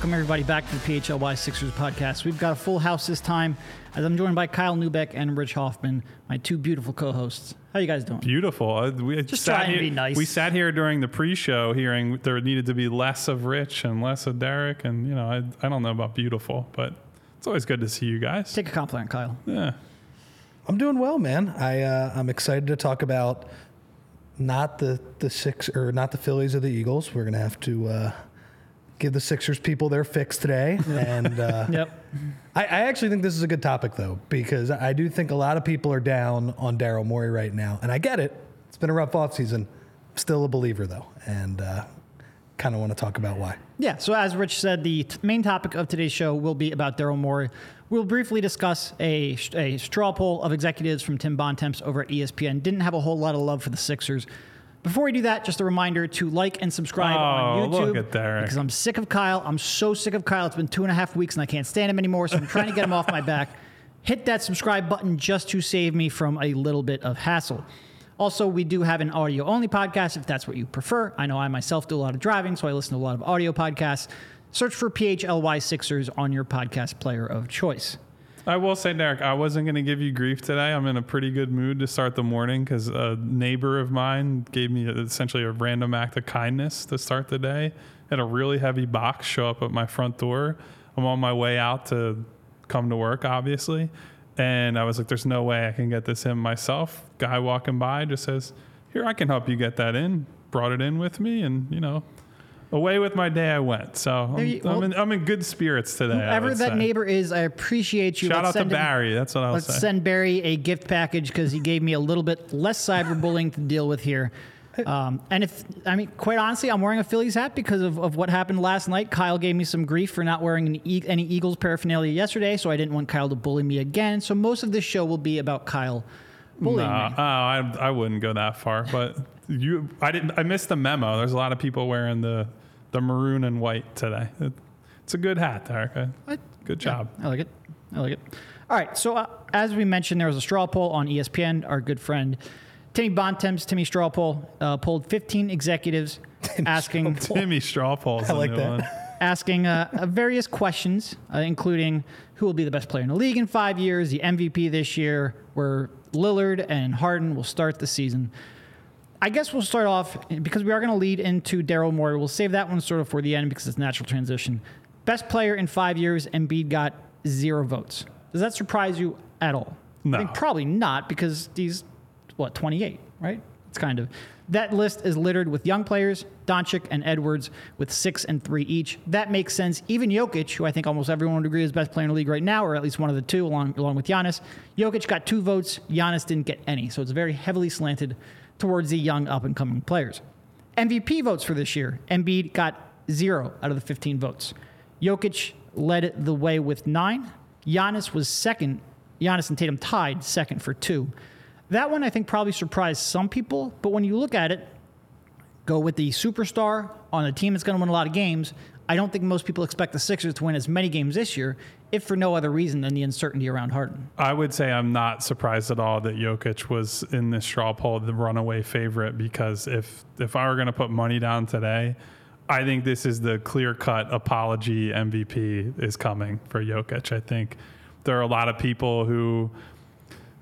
Welcome everybody back to the PHLY Sixers podcast. We've got a full house this time, as I'm joined by Kyle Neubeck and Rich Hoffman, my two beautiful co-hosts. How you guys doing? Beautiful. Uh, we Just sat trying to here, be nice. We sat here during the pre-show, hearing there needed to be less of Rich and less of Derek, and you know, I, I don't know about beautiful, but it's always good to see you guys. Take a compliment, Kyle. Yeah. I'm doing well, man. I uh, I'm excited to talk about not the the six or not the Phillies or the Eagles. We're gonna have to uh, give the Sixers people their fix today, and uh, Yep. I, I actually think this is a good topic though because I do think a lot of people are down on Daryl Morey right now, and I get it. It's been a rough offseason. Still a believer though, and uh, kind of want to talk about why. Yeah, so as Rich said, the t- main topic of today's show will be about Daryl Morey. We'll briefly discuss a, a straw poll of executives from Tim Bontemps over at ESPN. Didn't have a whole lot of love for the Sixers. Before we do that, just a reminder to like and subscribe on Oh, YouTube. look at. Because I'm sick of Kyle. I'm so sick of Kyle. It's been two and a half weeks and I can't stand him anymore. So I'm trying to get him off my back. Hit that subscribe button just to save me from a little bit of hassle. Also, we do have an audio only podcast if that's what you prefer. I know I myself do a lot of driving, so I listen to a lot of audio podcasts. Search for PHLY Sixers on your podcast player of choice. I will say, Derek, I wasn't going to give you grief today. I'm in a pretty good mood to start the morning because a neighbor of mine gave me essentially a random act of kindness to start the day. Had a really heavy box show up at my front door. I'm on my way out to come to work, obviously. And I was like, there's no way I can get this in myself. Guy walking by just says, Here, I can help you get that in. Brought it in with me, and, you know, away with my day I went. So I'm, Maybe- well- I'm, in, I'm in good spirits today. Whoever that say. neighbor is, I appreciate you. Shout Let's out to send him- Barry. That's what I'll say. Let's send Barry a gift package because he gave me a little bit less cyberbullying to deal with here. Um, and if I mean, quite honestly, I'm wearing a Phillies hat because of, of what happened last night. Kyle gave me some grief for not wearing an e- any Eagles paraphernalia yesterday, so I didn't want Kyle to bully me again. So most of this show will be about Kyle bullying No, me. oh, I, I wouldn't go that far, but you, I didn't. I missed the memo. There's a lot of people wearing the the maroon and white today. It's a good hat. I- Good job. I like it. I like it. All right. So uh, as we mentioned, there was a straw poll on ESPN. Our good friend Timmy Bontemps, Timmy Straw Poll, uh, polled 15 executives asking Timmy Strawpoll's I like that. one. asking uh, uh, various questions, uh, including who will be the best player in the league in five years, the MVP this year, where Lillard and Harden will start the season. I guess we'll start off because we are going to lead into Daryl Morey. We'll save that one sort of for the end because it's natural transition. Best player in five years, Embiid got zero votes. Does that surprise you at all? No. I think probably not because he's what 28, right? It's kind of that list is littered with young players, Doncic and Edwards with six and three each. That makes sense. Even Jokic, who I think almost everyone would agree is best player in the league right now, or at least one of the two, along along with Giannis. Jokic got two votes. Giannis didn't get any, so it's very heavily slanted towards the young up and coming players. MVP votes for this year. Embiid got zero out of the 15 votes. Jokic led the way with nine. Giannis was second. Giannis and Tatum tied second for two. That one I think probably surprised some people, but when you look at it, go with the superstar on a team that's going to win a lot of games. I don't think most people expect the Sixers to win as many games this year, if for no other reason than the uncertainty around Harden. I would say I'm not surprised at all that Jokic was in this straw poll the runaway favorite because if if I were going to put money down today, I think this is the clear cut apology MVP is coming for Jokic. I think there are a lot of people who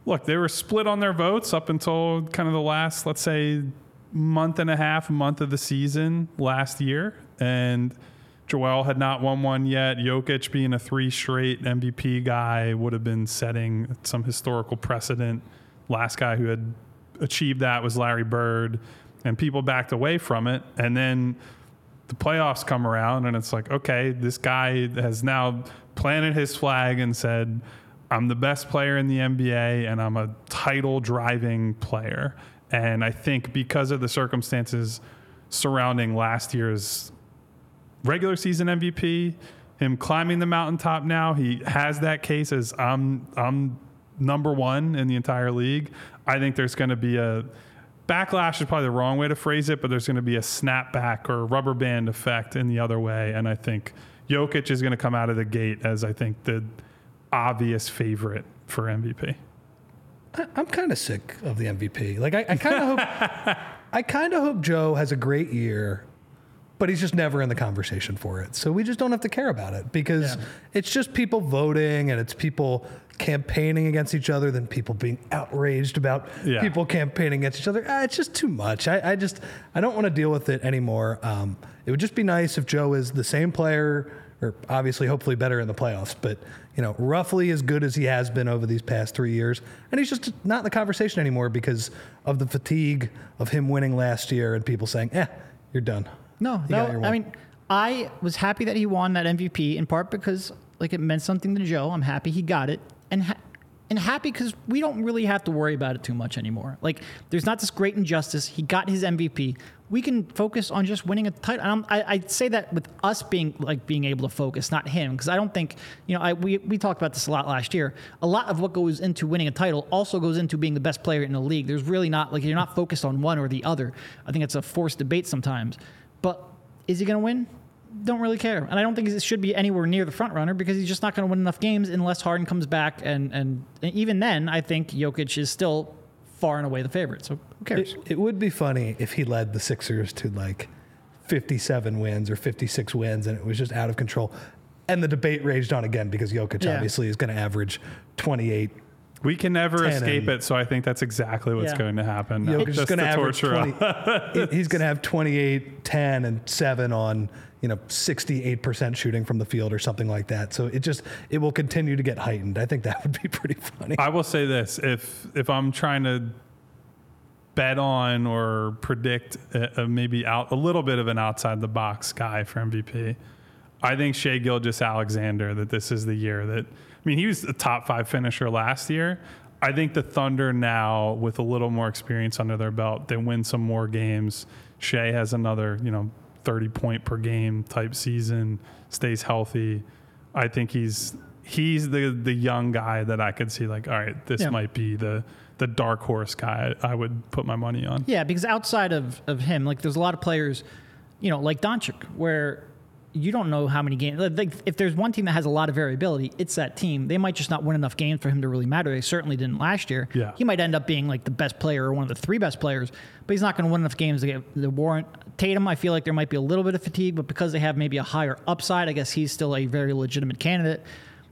look they were split on their votes up until kind of the last let's say month and a half, month of the season last year, and Joel had not won one yet. Jokic being a three straight MVP guy would have been setting some historical precedent. Last guy who had achieved that was Larry Bird, and people backed away from it. And then the playoffs come around, and it's like, okay, this guy has now planted his flag and said, I'm the best player in the NBA, and I'm a title driving player. And I think because of the circumstances surrounding last year's regular season MVP, him climbing the mountaintop now, he has that case as I'm I'm number one in the entire league. I think there's going to be a backlash is probably the wrong way to phrase it, but there's going to be a snapback or rubber band effect in the other way, and I think Jokic is going to come out of the gate as I think the obvious favorite for MVP. I, I'm kind of sick of the MVP. Like I, I kind of hope I kind of hope Joe has a great year, but he's just never in the conversation for it. So we just don't have to care about it because Yeah. it's just people voting and it's people campaigning against each other than people being outraged about Yeah. people campaigning against each other. Ah, it's just too much. I, I just I don't want to deal with it anymore. Um, it would just be nice if Joe is the same player, or obviously hopefully better in the playoffs, but you know roughly as good as he has been over these past three years, and he's just not in the conversation anymore because of the fatigue of him winning last year and people saying, "Eh, you're done." No, no. I mean, I was happy that he won that MVP in part because like it meant something to Joe. I'm happy he got it, and ha- and happy because we don't really have to worry about it too much anymore. Like there's not this great injustice. He got his MVP. We can focus on just winning a title. And I, I say that with us being like being able to focus, not him, because I don't think you know. I we we talked about this a lot last year. A lot of what goes into winning a title also goes into being the best player in the league. There's really not like you're not focused on one or the other. I think it's a forced debate sometimes. But is he going to win? Don't really care, and I don't think it should be anywhere near the front runner because he's just not going to win enough games unless Harden comes back, and, and and even then, I think Jokic is still far and away the favorite. So who cares? It, it would be funny if he led the Sixers to like 57 wins or 56 wins and it was just out of control. And the debate raged on again because Jokic Yeah. obviously is going to average 28. We can never 10 escape it, so I think that's exactly what's Yeah. going to happen. Jokic is going to average torture 20. he's going to have 28, 10, and 7 on, you know, 68% shooting from the field or something like that. So it just, it will continue to get heightened. I think that would be pretty funny. I will say this: if if I'm trying to bet on or predict a, a maybe out a little bit of an outside the box guy for MVP, I think Shai Gilgeous-Alexander that this is the year that I mean he was a top five finisher last year. I think the Thunder now with a little more experience under their belt, they win some more games. Shai has another you know 30 point per game type season, stays healthy. I think he's he's the the young guy that I could see like, all right, this Yeah. might be the the dark horse guy I would put my money on. Yeah, because outside of, of him, like there's a lot of players, you know, like Doncic, where you don't know how many games. Like, if there's one team that has a lot of variability, it's that team. They might just not win enough games for him to really matter. They certainly didn't last year. Yeah. He might end up being like the best player or one of the three best players, but he's not going to win enough games to get the warrant. Tatum, I feel like there might be a little bit of fatigue, but because they have maybe a higher upside, I guess he's still a very legitimate candidate.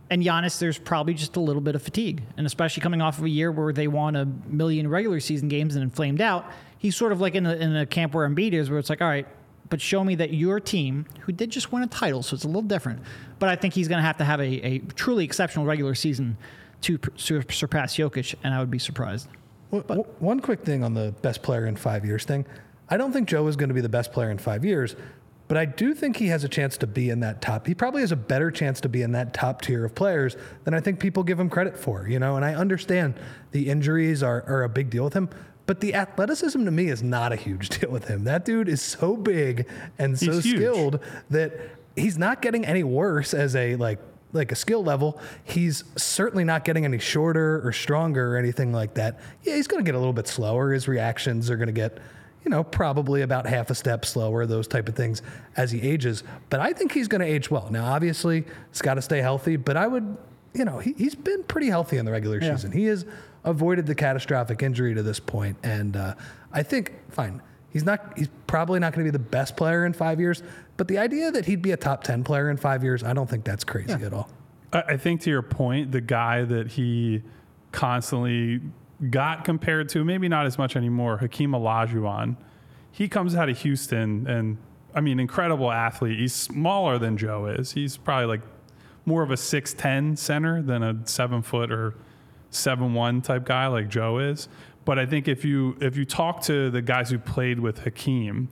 And Giannis, there's probably just a little bit of fatigue, and especially coming off of a year where they won a million regular season games and inflamed out. He's sort of like in a, in a camp where Embiid is, where it's like, all right, but show me that your team, who did just win a title, so it's a little different. But I think he's going to have to have a, a truly exceptional regular season to sur- surpass Jokic, and I would be surprised. W- w- One quick thing on the best player in five years thing. I don't think Joe is going to be the best player in five years, but I do think he has a chance to be in that top. He probably has a better chance to be in that top tier of players than I think people give him credit for, you know? And I understand the injuries are, are a big deal with him, but the athleticism to me is not a huge deal with him. That dude is so big and so He's huge. skilled that he's not getting any worse as a like like a skill level. He's certainly not getting any shorter or stronger or anything like that. Yeah, he's going to get a little bit slower. His reactions are going to get, you know, probably about half a step slower, those type of things as he ages. But I think he's going to age well. Now, obviously, he's got to stay healthy, but I would, you know, he, he's been pretty healthy in the regular Yeah. season. He has avoided the catastrophic injury to this point, and uh, I think fine. He's not. He's probably not going to be the best player in five years. But the idea that he'd be a top ten player in five years, I don't think that's crazy at all. I I think to your point, the guy that he constantly got compared to, maybe not as much anymore, Hakeem Olajuwon. he comes out of Houston and I mean, incredible athlete. He's smaller than Joe is. He's probably like more of a 6'10 center than a seven foot or seven one type guy like Joe is. But I think if you if you talk to the guys who played with Hakeem,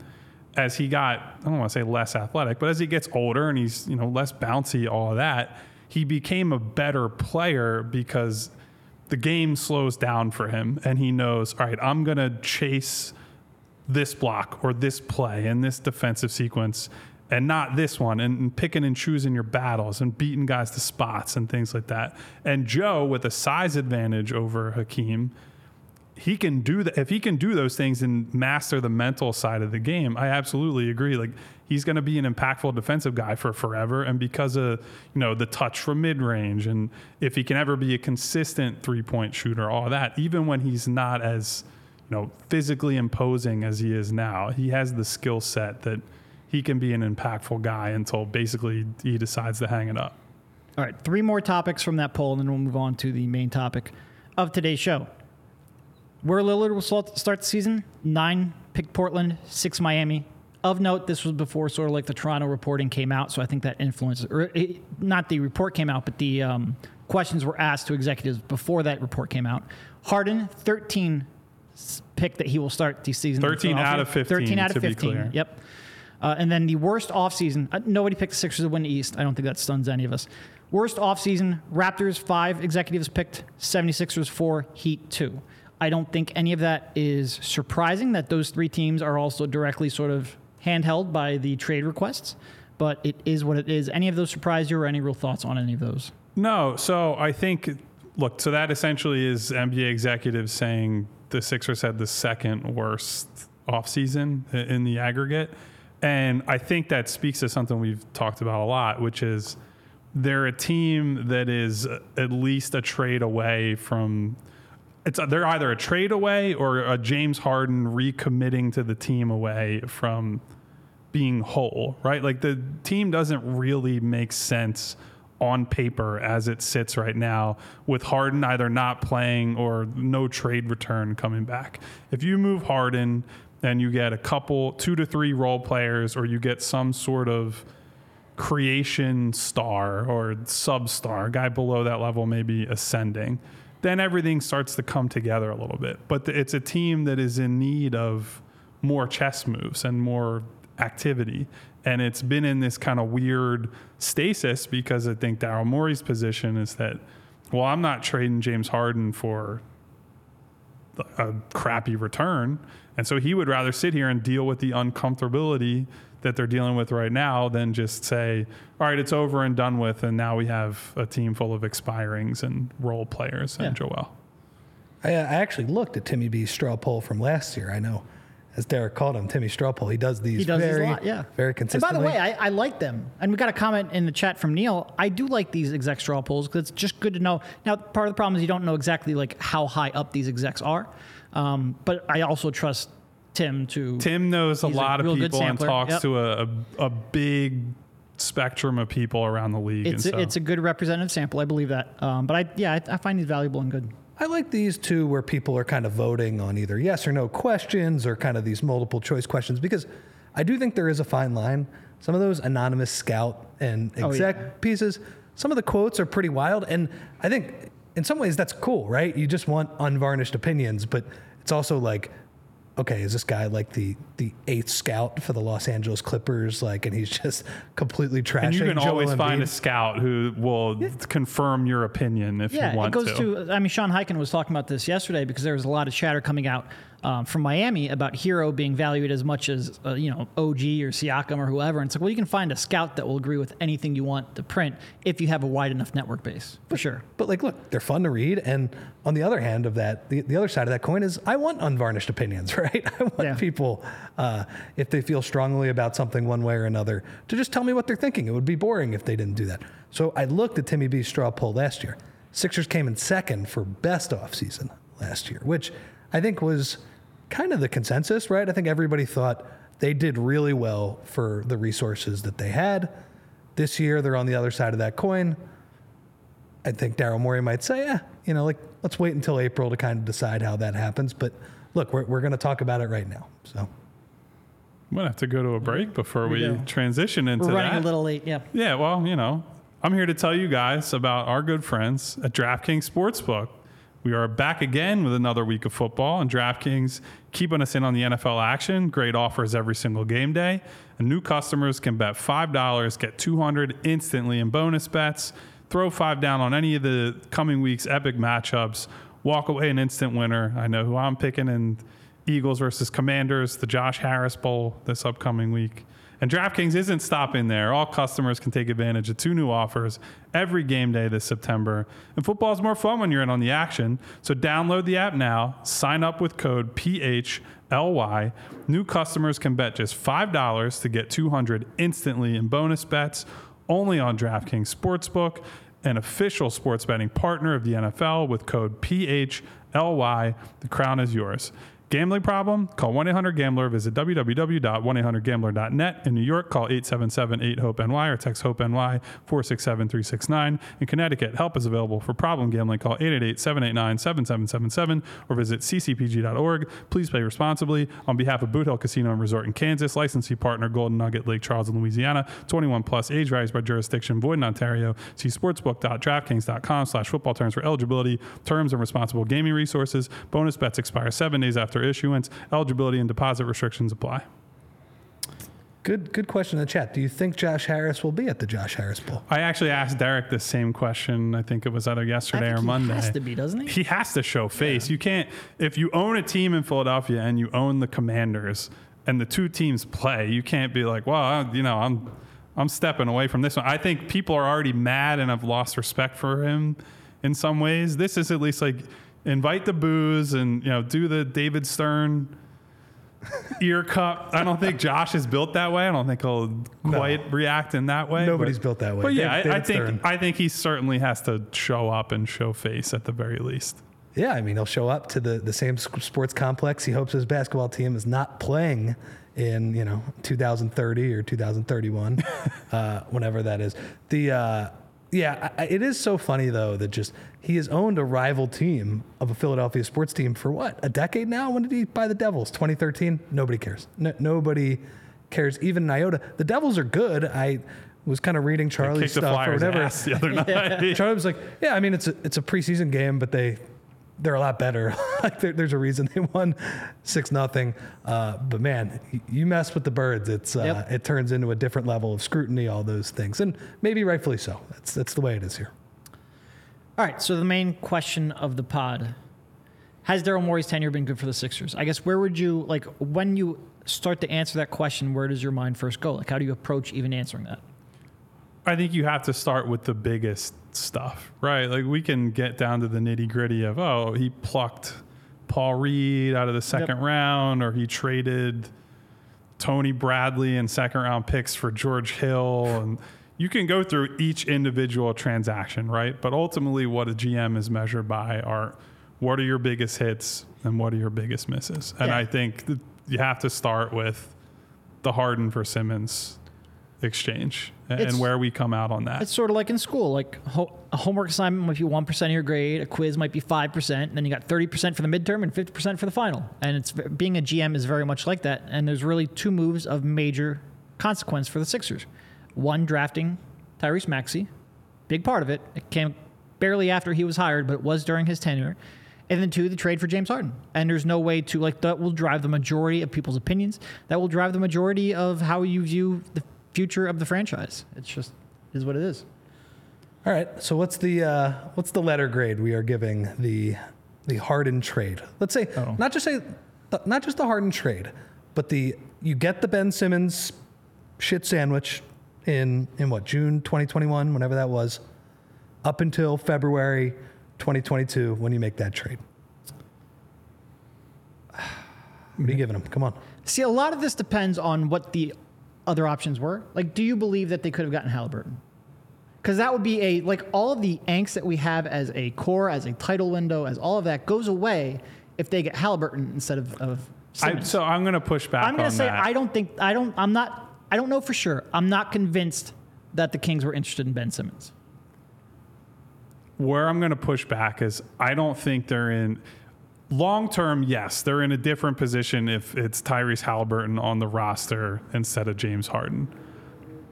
as he got I don't want to say less athletic, but as he gets older and he's you know less bouncy, all that, he became a better player because the game slows down for him and he knows, all right, I'm gonna chase this block or this play and this defensive sequence and not this one and, picking and choosing your battles and beating guys to spots and things like that. And Joe with a size advantage over Hakeem, he can do that if he can do those things and master the mental side of the game. I absolutely agree. Like he's going to be an impactful defensive guy for forever and because of, you know, the touch from mid-range and if he can ever be a consistent three-point shooter, all that, even when he's not as you know, physically imposing as he is now, he has the skill set that he can be an impactful guy until basically he decides to hang it up. All right, three more topics from that poll, and then we'll move on to the main topic of today's show. Where Lillard will start the season? Nine pick Portland, six Miami. Of note, this was before sort of like the Toronto reporting came out, so I think that influenced, or it, not the report came out, but the um, questions were asked to executives before that report came out. Harden, 13 pick that he will start the season. 13 out of 15. 13 out of 15. Yep. Uh, and then the worst offseason, uh, nobody picked the Sixers to win East. I don't think that stuns any of us. Worst offseason, Raptors, five executives picked, 76ers, four, Heat, two. I don't think any of that is surprising that those three teams are also directly sort of handheld by the trade requests, but it is what it is. Any of those surprise you or any real thoughts on any of those? No. So I think, look, so that essentially is NBA executives saying the Sixers had the second worst offseason in the aggregate. And I think that speaks to something we've talked about a lot, which is they're a team that is at least a trade away from it's they're either a trade away or a James Harden recommitting to the team away from being whole, right? Like the team doesn't really make sense on paper as it sits right now, with Harden either not playing or no trade return coming back. If you move Harden and you get a couple, two to three role players, or you get some sort of creation star or sub star, guy below that level maybe ascending, then everything starts to come together a little bit. But it's a team that is in need of more chess moves and more activity and it's been in this kind of weird stasis because I think Daryl Morey's position is that, well, I'm not trading James Harden for a crappy return. And so he would rather sit here and deal with the uncomfortability that they're dealing with right now than just say, all right, it's over and done with. And now we have a team full of expirings and role players and yeah. Joel. I, uh, I actually looked at Timmy B's straw poll from last year. I know as Derek called him, Timmy Strawpoll. He does these. He does very, these a lot, yeah. Very consistently. And by the way, I, I, like them. And we got a comment in the chat from Neil. I do like these exec straw polls because it's just good to know. Now, part of the problem is you don't know exactly like how high up these execs are, um, but I also trust Tim to. Tim knows a lot a of people and talks yep. to a, a, a, big spectrum of people around the league. It's, so. a, it's a good representative sample. I believe that. Um, but I yeah, I, I find these valuable and good. I like these two where people are kind of voting on either yes or no questions or kind of these multiple choice questions because I do think there is a fine line. Some of those anonymous scout and exec oh, yeah. pieces, some of the quotes are pretty wild. And I think in some ways that's cool, right? You just want unvarnished opinions, but it's also like okay, is this guy like the the eighth scout for the Los Angeles Clippers? Like, and he's just completely trashing. And you can Joel always Embiid. find a scout who will yeah. confirm your opinion if yeah, you want to. Yeah, it goes to. to. I mean, Sean Highkin was talking about this yesterday because there was a lot of chatter coming out um, from Miami about Herro being valued as much as uh, you know OG or Siakam or whoever. And it's like, well, you can find a scout that will agree with anything you want to print if you have a wide enough network base, for sure. But like, look, they're fun to read. And on the other hand of that, the, the other side of that coin is I want unvarnished opinions, right? I want yeah. people, uh, if they feel strongly about something one way or another, to just tell me what they're thinking. It would be boring if they didn't do that. So I looked at Timmy B's straw poll last year. Sixers came in second for best offseason last year, which I think was kind of the consensus, right? I think everybody thought they did really well for the resources that they had. This year, they're on the other side of that coin. I think Daryl Morey might say, yeah, you know, like, let's wait until April to kind of decide how that happens. But look, we're, we're going to talk about it right now. So. I'm gonna have to go to a break before we, go. transition into We're running that. a little late. Yeah. Yeah, well, you know, I'm here to tell you guys about our good friends at DraftKings Sportsbook. We are back again with another week of football, and DraftKings keeping us in on the NFL action. Great offers every single game day. And new customers can bet $5, get 200 instantly in bonus bets. Throw five down on any of the coming week's epic matchups. Walk away an instant winner. I know who I'm picking in Eagles versus Commanders, the Josh Harris Bowl this upcoming week. And DraftKings isn't stopping there. All customers can take advantage of two new offers every game day this September. And football is more fun when you're in on the action. So download the app now, sign up with code PHLY. New customers can bet just $5 to get 200 instantly in bonus bets only on DraftKings Sportsbook, an official sports betting partner of the NFL with code PHLY. The crown is yours. Gambling problem? Call 1 800 Gambler. Visit www.1800Gambler.net. In New York, call 877 8 HOPE NY or text HOPE NY 467 369. In Connecticut, help is available for problem gambling. Call 888 789 7777 or visit ccpg.org. Please play responsibly. On behalf of Boot Hill Casino and Resort in Kansas, licensee partner Golden Nugget Lake Charles in Louisiana, 21 plus, age varies by jurisdiction, void in Ontario. See sportsbook.draftkings.com slash football terms for eligibility, terms, and responsible gaming resources. Bonus bets expire seven days after issuance. Eligibility and deposit restrictions apply. Good, good question in the chat. Do you think Josh Harris will be at the Josh Harris Bowl? I actually asked Derek the same question. I think it was either I yesterday think or he Monday. has to be, doesn't he? He has to show face. You can't if you own a team in Philadelphia and you own the Commanders and the two teams play. You can't be like, well, I- you know, I'm I'm stepping away from this one. I think people are already mad and have lost respect for him in some ways. This is at least like invite the boos and you know do the David Stern ear cup. I don't think Josh is built that way. I don't think he'll quite react in that way. Nobody's but- built that way. But yeah, Dave- I, I think Stern. I think he certainly has to show up and show face at the very least. Yeah, I mean, he'll show up to the, the same sports complex. He hopes his basketball team is not playing in, you know, 2030 or 2031, uh, whenever that is. The, uh, yeah, I- it is so funny, though, that just he has owned a rival team of a Philadelphia sports team for what, a decade now? When did he buy the Devils? 2013? Nobody cares. No, nobody cares, even an iota. The Devils are good. I was kind of reading Charlie's Kicked the stuff or whatever. ass the other night. Charlie was like, "Yeah, I mean, it's a it's a preseason game, but they they're a lot better. like there, there's a reason they won six nothing. Uh, but man, you mess with the birds, it's uh, Yep. it turns into a different level of scrutiny. All those things, and maybe rightfully so. That's that's the way it is here. All right. So the main question of the pod: Has Daryl Morey's tenure been good for the Sixers? I guess where would you like when you start to answer that question? Where does your mind first go? Like, how do you approach even answering that? I think you have to start with the biggest stuff, right? Like we can get down to the nitty gritty of, oh, he plucked Paul Reed out of the second round, or he traded Tony Bradley and second round picks for George Hill. And you can go through each individual transaction, right? But ultimately, what a GM is measured by are what are your biggest hits and what are your biggest misses. And Yeah. I think you have to start with the Harden for Simmons exchange and It's- where we come out on that. It's sort of like in school. Like ho- a homework assignment might be one percent of your grade. A quiz might be five percent. And then you got thirty percent for the midterm and fifty percent for the final. And it's being a GM is very much like that. And there's really two moves of major consequence for the Sixers. One drafting Tyrese Maxey, big part of it. It came barely after he was hired, but it was during his tenure. And then two, the trade for James Harden. And there's no way to like that will drive the majority of people's opinions. That will drive the majority of how you view the future of the franchise. It's just is what it is. All right. So what's the uh, what's the letter grade we are giving the the Harden trade? Let's say Oh. not just say not just the Harden trade, but the you get the Ben Simmons shit sandwich in in what June 2021, whenever that was, up until February 2022 when you make that trade. What are you giving them? Come on. See, a lot of this depends on what the other options were. Like, do you believe that they could have gotten Halliburton? Because that would be a like all of the angst that we have as a core, as a title window, as all of that goes away if they get Halliburton instead of. of I, Simmons. so I'm going to push back I'm going to say that. I don't think I don't I'm not I don't know for sure. I'm not convinced that the Kings were interested in Ben Simmons. Where I'm going to push back is I don't think they're in. long term, yes, they're in a different position if it's Tyrese Halliburton on the roster instead of James Harden.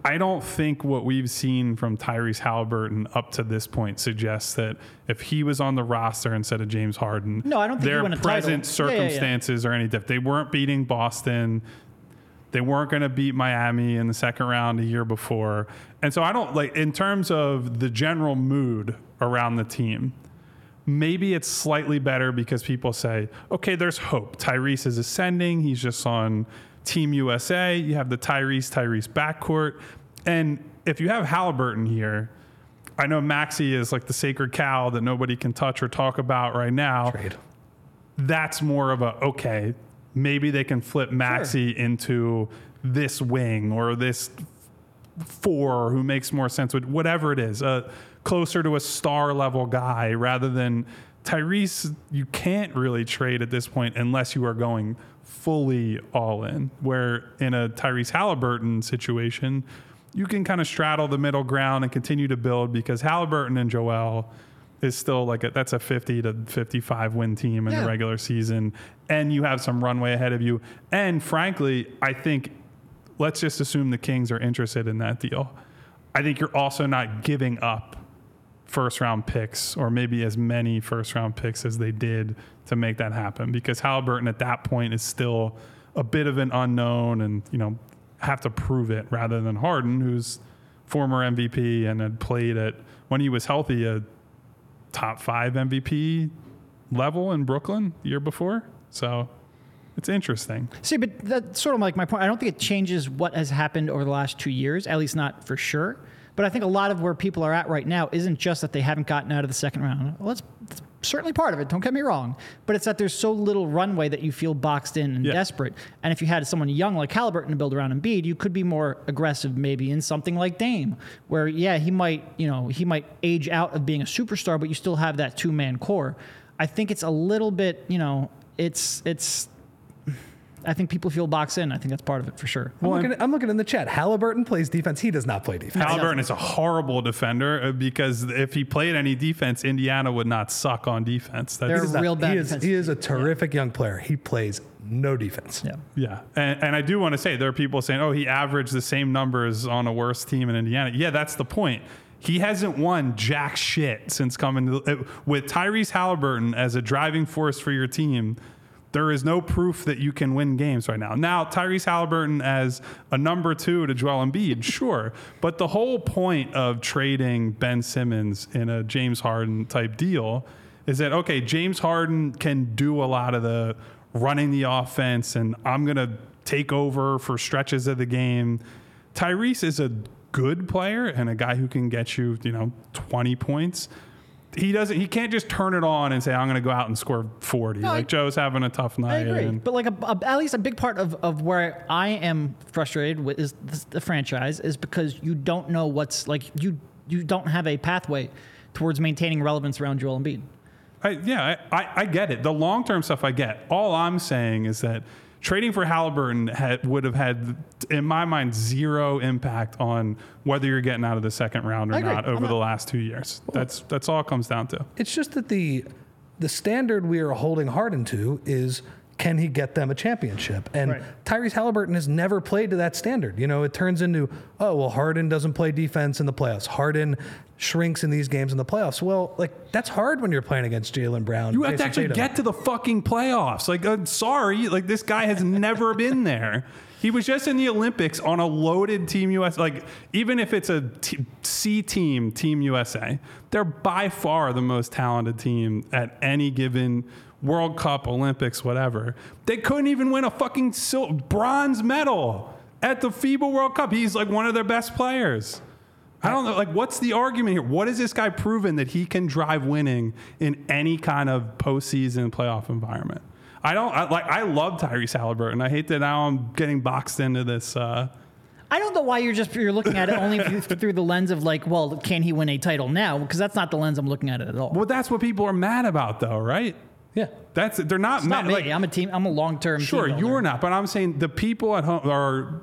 I don't think what we've seen from Tyrese Halliburton up to this point suggests that if he was on the roster instead of James Harden, No, I don't think he their present title. Yeah, yeah, yeah. circumstances are any different. They weren't beating Boston. They weren't going to beat Miami in the second round a year before. And so I don't like, in terms of the general mood around the team, maybe it's slightly better because people say, okay, there's hope. Tyrese is ascending. He's just on Team USA. You have the Tyrese, Tyrese backcourt. And if you have Halliburton here, I know Maxey is like the sacred cow that nobody can touch or talk about right now Trade. that's more of a okay maybe they can flip Maxey into this wing or this four who makes more sense with whatever it is uh, closer to a star level guy rather than tyrese you can't really trade at this point unless you are going fully all in. Where in a tyrese halliburton situation you can kind of straddle the middle ground and continue to build because halliburton and joel is still like a, that's a 50 to 55 win team in Yeah. the regular season. And you have some runway ahead of you. And frankly i think let's just assume the kings are interested in that deal. I think you're also not giving up first round picks or maybe as many first round picks as they did to make that happen. Because Halliburton at that point is still a bit of an unknown and you know have to prove it rather than Harden who's former MVP and had played at when he was healthy a top 5 MVP level in Brooklyn the year before so it's interesting See, but that's sort of like my point. I don't think it changes what has happened over the last two years, at least not for sure. But I think a lot of where people are at right now isn't just that they haven't gotten out of the second round. That's, that's certainly part of it. Don't get me wrong. But it's that there's so little runway that you feel boxed in and Yeah. desperate. And if you had someone young like Halliburton to build around Embiid, you could be more aggressive maybe in something like Dame, where yeah, he might you know he might age out of being a superstar, but you still have that two man core. I think it's a little bit you know it's it's. I think people feel boxed in. I think that's part of it for sure. I'm, looking, I'm looking in the chat. Halliburton plays defense. He does not play defense. Halliburton is a horrible defender uh, because if he played any defense Indiana would not suck on defense That's, They're He is not- real bad He is, defense. he is a terrific young player. He plays no defense. Yeah. Yeah, and, and I do want to say there are people saying, "Oh, he averaged the same numbers on a worse team in Indiana." Yeah, that's the point. He hasn't won jack shit since coming to with Tyrese Halliburton as a driving force for your team. There is no proof that you can win games right now. Now, Tyrese Halliburton as a number two to Joel Embiid, sure, but the whole point of trading Ben Simmons in a James Harden type deal is that okay, James Harden can do a lot of the running the offense, and I'm gonna take over for stretches of the game. Tyrese is a good player and a guy who can get you, you know, 20 points. He doesn't. He can't just turn it on and say, "I'm going to go out and score 40." No, like I- Joe's having a tough night. I agree, and- but like a, a- at least a big part of, of where I am frustrated with is the, the franchise is because you don't know what's like you you don't have a pathway towards maintaining relevance around Joel Embiid. I, yeah, I, I, I get it. The long term stuff I get. All I'm saying is that trading for Halliburton had, would have had, in my mind, zero impact on whether you're getting out of the second round or not over not- the last two years. That's that's all it comes down to. It's just that the the standard we are holding Harden to is can he get them a championship? And Right. Tyrese Halliburton has never played to that standard. You know, it turns into, oh, well, Harden doesn't play defense in the playoffs. Harden shrinks in these games in the playoffs. Well, like that's hard when you're playing against Jaylen Brown. You have to actually Tatum. get to the fucking playoffs. Like, uh, sorry, like this guy has never been there. He was just in the Olympics on a loaded Team US. Like, even if it's a t- C team, Team USA, they're by far the most talented team at any given World Cup, Olympics, whatever. They couldn't even win a fucking sil- bronze medal at the FIBA World Cup. He's like one of their best players. I don't know. Like, what's the argument here? What has this guy proven that he can drive winning in any kind of postseason playoff environment? I don't I, like. I love Tyrese Halliburton. I hate that now I'm getting boxed into this. Uh, I don't know why you're just you're looking at it only through, through the lens of like, well, can he win a title now? Because that's not the lens I'm looking at it at all. well, that's what people are mad about, though, right? Yeah. That's they're not it's not me. like- I'm a team. I'm a long term. Sure, you're not, but I'm saying the people at home are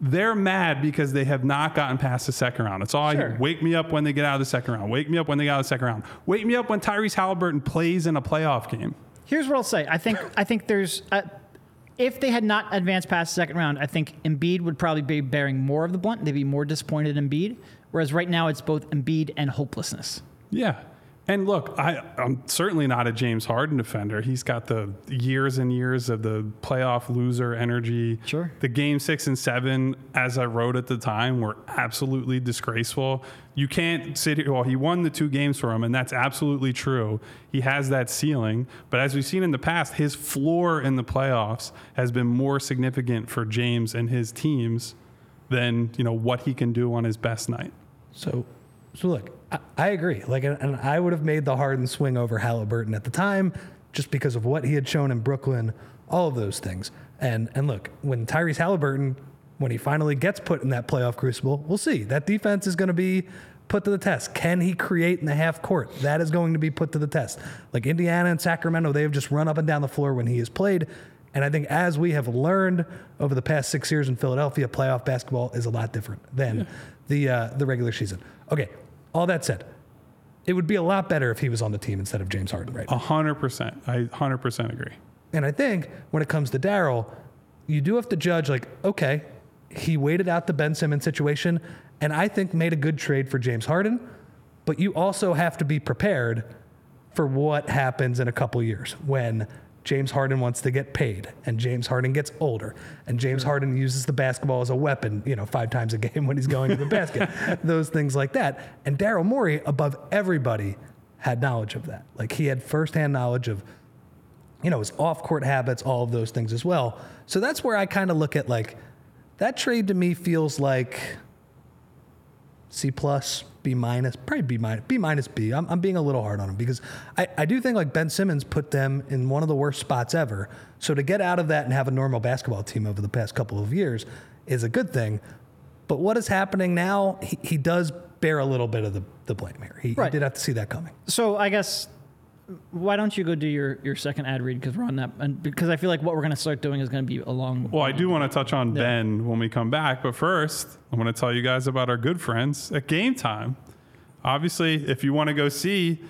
they're mad because they have not gotten past the second round. It's all I hear. Wake me up when they get out of the second round. Wake me up when they get out of the second round. Wake me up when Tyrese Halliburton plays in a playoff game. Here's what I'll say. I think I think there's uh, if they had not advanced past the second round, I think Embiid would probably be bearing more of the blunt. They'd be more disappointed in Embiid. Whereas right now it's both Embiid and hopelessness. Yeah. And look, I, I'm certainly not a James Harden defender. He's got the years and years of the playoff loser energy. Sure. The game six and seven, as I wrote at the time, were absolutely disgraceful. You can't sit here, well, he won the two games for him, and that's absolutely true. He has that ceiling. But as we've seen in the past, his floor in the playoffs has been more significant for James and his teams than, you know, what he can do on his best night. So, so look, I, I agree. Like, and, I would have made the Harden swing over Halliburton at the time, just because of what he had shown in Brooklyn, all of those things. And and look, when Tyrese Halliburton, when he finally gets put in that playoff crucible, we'll see. That defense is going to be put to the test. Can he create in the half court? That is going to be put to the test. Like Indiana and Sacramento, they have just run up and down the floor when he has played. And I think as we have learned over the past six years in Philadelphia, playoff basketball is a lot different than the uh, the regular season. Okay, all that said, it would be a lot better if he was on the team instead of James Harden right now. A hundred percent. I hundred percent agree. And I think when it comes to Daryl, you do have to judge like, okay, he waited out the Ben Simmons situation, and I think made a good trade for James Harden, but you also have to be prepared for what happens in a couple years when James Harden wants to get paid and James Harden gets older and James Harden uses the basketball as a weapon, you know, five times a game when he's going to the basket, those things like that. And Daryl Morey, above everybody, had knowledge of that. Like he had firsthand knowledge of you know, his off court habits, all of those things as well. So that's where I kind of look at like that trade to me feels like C plus, B minus, probably B minus, B minus B. I'm, I'm being a little hard on him because I, I do think like Ben Simmons put them in one of the worst spots ever. So to get out of that and have a normal basketball team over the past couple of years is a good thing. But what is happening now, he, he does bear a little bit of the, the blame here. He, he did have to see that coming. So I guess why don't you go do your, your second ad read because we're on that and because I feel like what we're going to start doing is going to be a long. Well, I do want to touch on Ben when we come back, but first, I want to tell you guys about our good friends at Game Time. Obviously, if you want to go see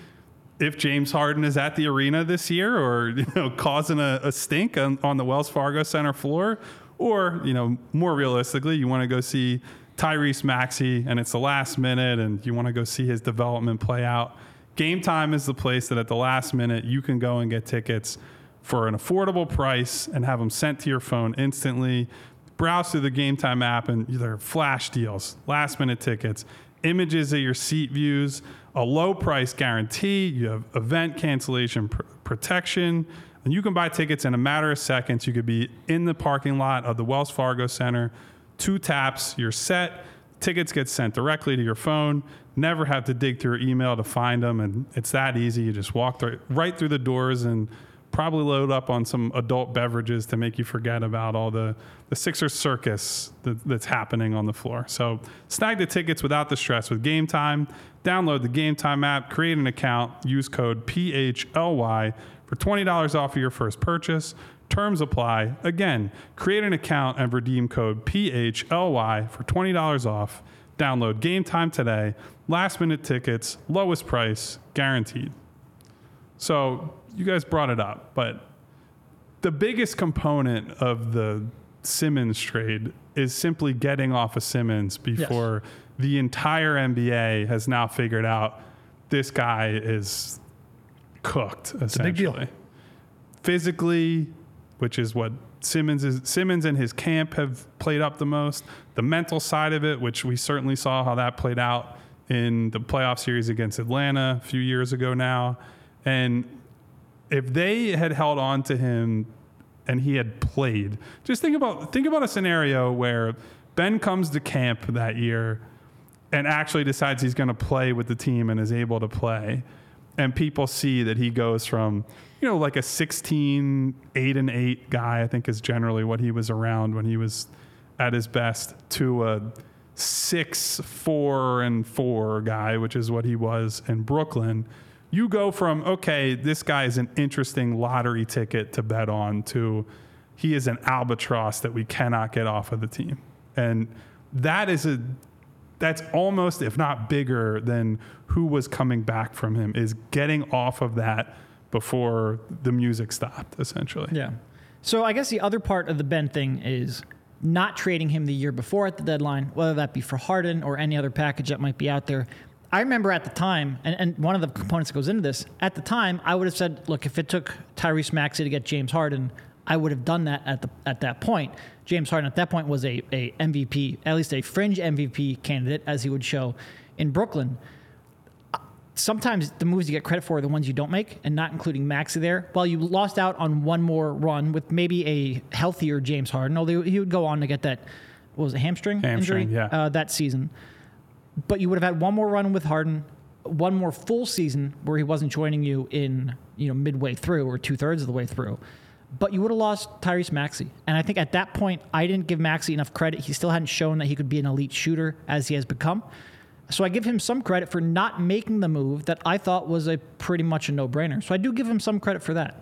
if James Harden is at the arena this year or you know causing a, a stink on, on the Wells Fargo Center floor, or you know more realistically, you want to go see Tyrese Maxey and it's the last minute and you want to go see his development play out. Game Time is the place that at the last minute you can go and get tickets for an affordable price and have them sent to your phone instantly. Browse through the Game Time app and there are flash deals, last minute tickets, images of your seat views, a low price guarantee, you have event cancellation pr- protection, and you can buy tickets in a matter of seconds. You could be in the parking lot of the Wells Fargo Center, two taps, you're set. Tickets get sent directly to your phone. Never have to dig through your email to find them, and it's that easy. You just walk through, right through the doors and probably load up on some adult beverages to make you forget about all the, the Sixers circus that, that's happening on the floor. So snag the tickets without the stress with Game Time. Download the Game Time app, create an account, use code PHLY for $20 off of your first purchase. Terms apply. Again, create an account and redeem code PHLY for $20 off. Download Game Time today. Last minute tickets, lowest price, guaranteed. So you guys brought it up, but the biggest component of the Simmons trade is simply getting off of Simmons before the entire NBA has now figured out this guy is cooked. It's a big deal. Physically, which is what Simmons is. Simmons and his camp have played up the most. The mental side of it, which we certainly saw how that played out in the playoff series against Atlanta a few years ago now, and if they had held on to him and he had played, just think about think about a scenario where Ben comes to camp that year and actually decides he's going to play with the team and is able to play and people see that he goes from you know like a 16 8 and 8 guy i think is generally what he was around when he was at his best to a 6 4 and 4 guy which is what he was in brooklyn. You go from okay this guy is an interesting lottery ticket to bet on to he is an albatross that we cannot get off of the team. And that is a that's almost if not bigger than who was coming back from him is getting off of that before the music stopped, essentially. Yeah. So I guess the other part of the Ben thing is not trading him the year before at the deadline, whether that be for Harden or any other package that might be out there. I remember at the time, and, and one of the components that goes into this, at the time, I would have said, look, if it took Tyrese Maxey to get James Harden, I would have done that at the at that point. James Harden at that point was a, a MVP, at least a fringe MVP candidate, as he would show in Brooklyn sometimes the moves you get credit for are the ones you don't make, and not including Maxey there. While you lost out on one more run with maybe a healthier James Harden, although he would go on to get that what was a hamstring, Hamstring, injury yeah. uh, that season. But you would have had one more run with Harden, one more full season where he wasn't joining you in you know midway through or two thirds of the way through. But you would have lost Tyrese Maxey. And I think at that point, I didn't give Maxey enough credit. He still hadn't shown that he could be an elite shooter as he has become. So I give him some credit for not making the move that I thought was a pretty much a no-brainer. So I do give him some credit for that.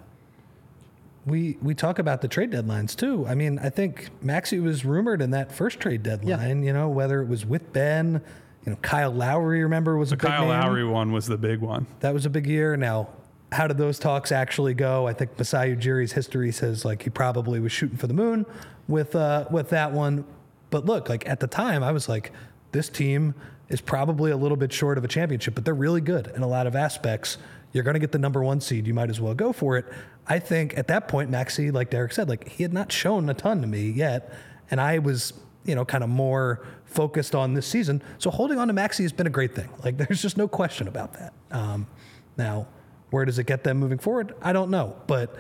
We we talk about the trade deadlines too. I mean, I think Maxey was rumored in that first trade deadline. You know, whether it was with Ben, you know, Kyle Lowry. Remember was a The big Kyle name. Lowry one was the big one. That was a big year. Now, how did those talks actually go? I think Masai Ujiri's history says like he probably was shooting for the moon with uh, with that one. But look, like at the time, I was like, this team is probably a little bit short of a championship, but they're really good in a lot of aspects. You're going to get the number one seed. You might as well go for it. I think at that point, Maxey, like Derek said, like he had not shown a ton to me yet, and I was, you know, kind of more focused on this season. So holding on to Maxey has been a great thing. Like there's just no question about that. Um, now, where does it get them moving forward? I don't know, but.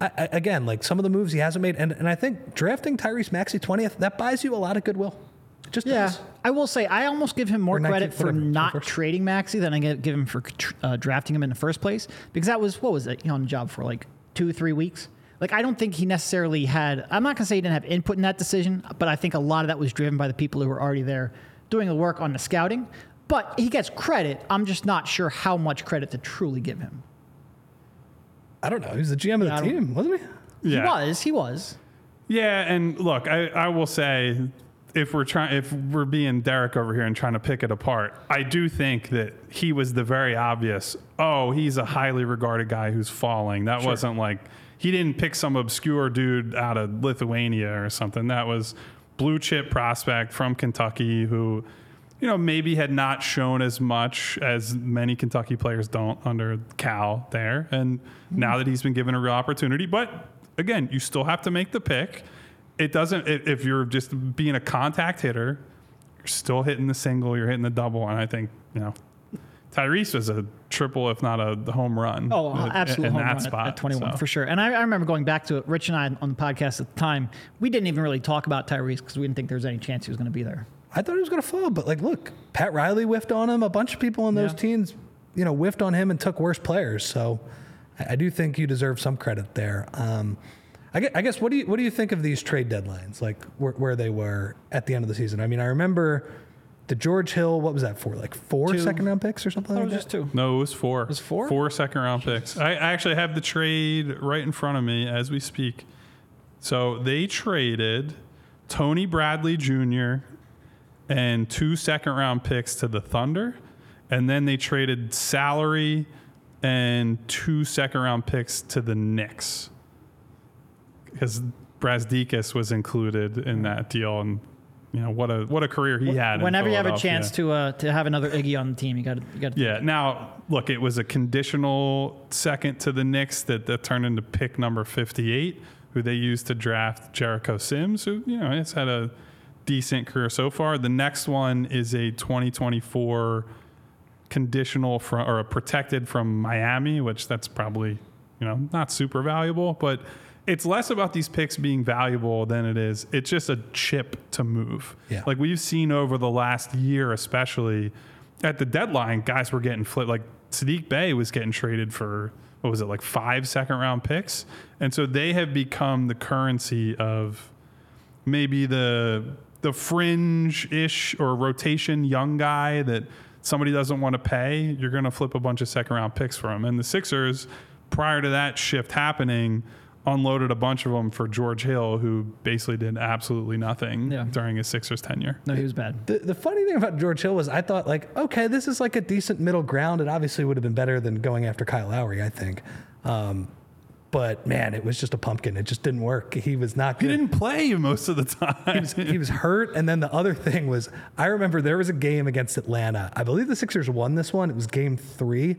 I, I- again, like some of the moves he hasn't made, and, and I think drafting Tyrese Maxey 20th, that buys you a lot of goodwill. It just Yeah, does. I will say I almost give him more Or 19 credit for whatever, not 21st. trading Maxey than I give give him for uh, drafting him in the first place because that was what was it on the job for like two three weeks. Like I don't think he necessarily had. I'm not gonna say he didn't have input in that decision, but I think a lot of that was driven by the people who were already there doing the work on the scouting. But he gets credit. I'm just not sure how much credit to truly give him. I don't know. He was the GM of Yeah, the don't- team, wasn't he? He Yeah. was. He was. Yeah, and look, I, I will say if we're trying if we're being Derek over here and trying to pick it apart, I do think that he was the very obvious, oh, he's a highly regarded guy who's falling. That wasn't like he didn't pick some obscure dude out of Lithuania or something. That was blue chip prospect from Kentucky who you know, maybe had not shown as much as many Kentucky players don't under Cal there. And mm-hmm. now that he's been given a real opportunity, but again, you still have to make the pick. It doesn't, i- if you're just being a contact hitter, you're still hitting the single, you're hitting the double. And I think, you know, Tyrese was a triple, if not a home run. Oh, in- in home that run at- spot. at, 21 So- for sure. And I, I remember going back to it. Rich and I on the podcast at the time, we didn't even really talk about Tyrese because we didn't think there was any chance he was going to be there. I thought he was going to fall, but like, look, Pat Riley whiffed on him. A bunch of people in those Yeah. teams, you know, whiffed on him and took worse players. So I, I do think you deserve some credit there. Um, I guess, I guess what do you what do you think of these trade deadlines, like where, where they were at the end of the season? I mean, I remember the George Hill. What was that for? Like four Two. second round picks or something That like was that. just two. No, it was four. It was four? Four second round picks. I I actually have the trade right in front of me as we speak. So they traded Tony Bradley Jr. and two second round picks to the Thunder. And then they traded salary and two second round picks to the Knicks. Because Brazdeikis was included in that deal. And, you know, what a what a career he had. in Whenever you have a chance to uh, to have another Iggy on the team, you got to you got to Yeah. Now, look, it was a conditional second to the Knicks that, that turned into pick number 58, who they used to draft Jericho Sims, who, you know, has had a decent career so far. The next one is a 2024 conditional from, or a protected from Miami, which that's probably, you know, not super valuable, but it's less about these picks being valuable than it is. It's just a chip to move. Yeah. Like we've seen over the last year, especially at the deadline, guys were getting flipped. Like Sadiq Bey was getting traded for what was it, like five second round picks, and so they have become the currency of maybe the the fringe ish or rotation young guy that somebody doesn't want to pay. You're going to flip a bunch of second round picks for him. And the Sixers, prior to that shift happening, unloaded a bunch of them for George Hill, who basically did absolutely nothing Yeah. during his Sixers tenure. No, he was bad. The, the funny thing about George Hill was I thought like, okay, this is like a decent middle ground. It obviously would have been better than going after Kyle Lowry, I think. Um, but man, it was just a pumpkin. It just didn't work. He was not He didn't play most of the time. he was hurt. And then the other thing was, I remember there was a game against Atlanta. I believe the Sixers won this one. It was game three.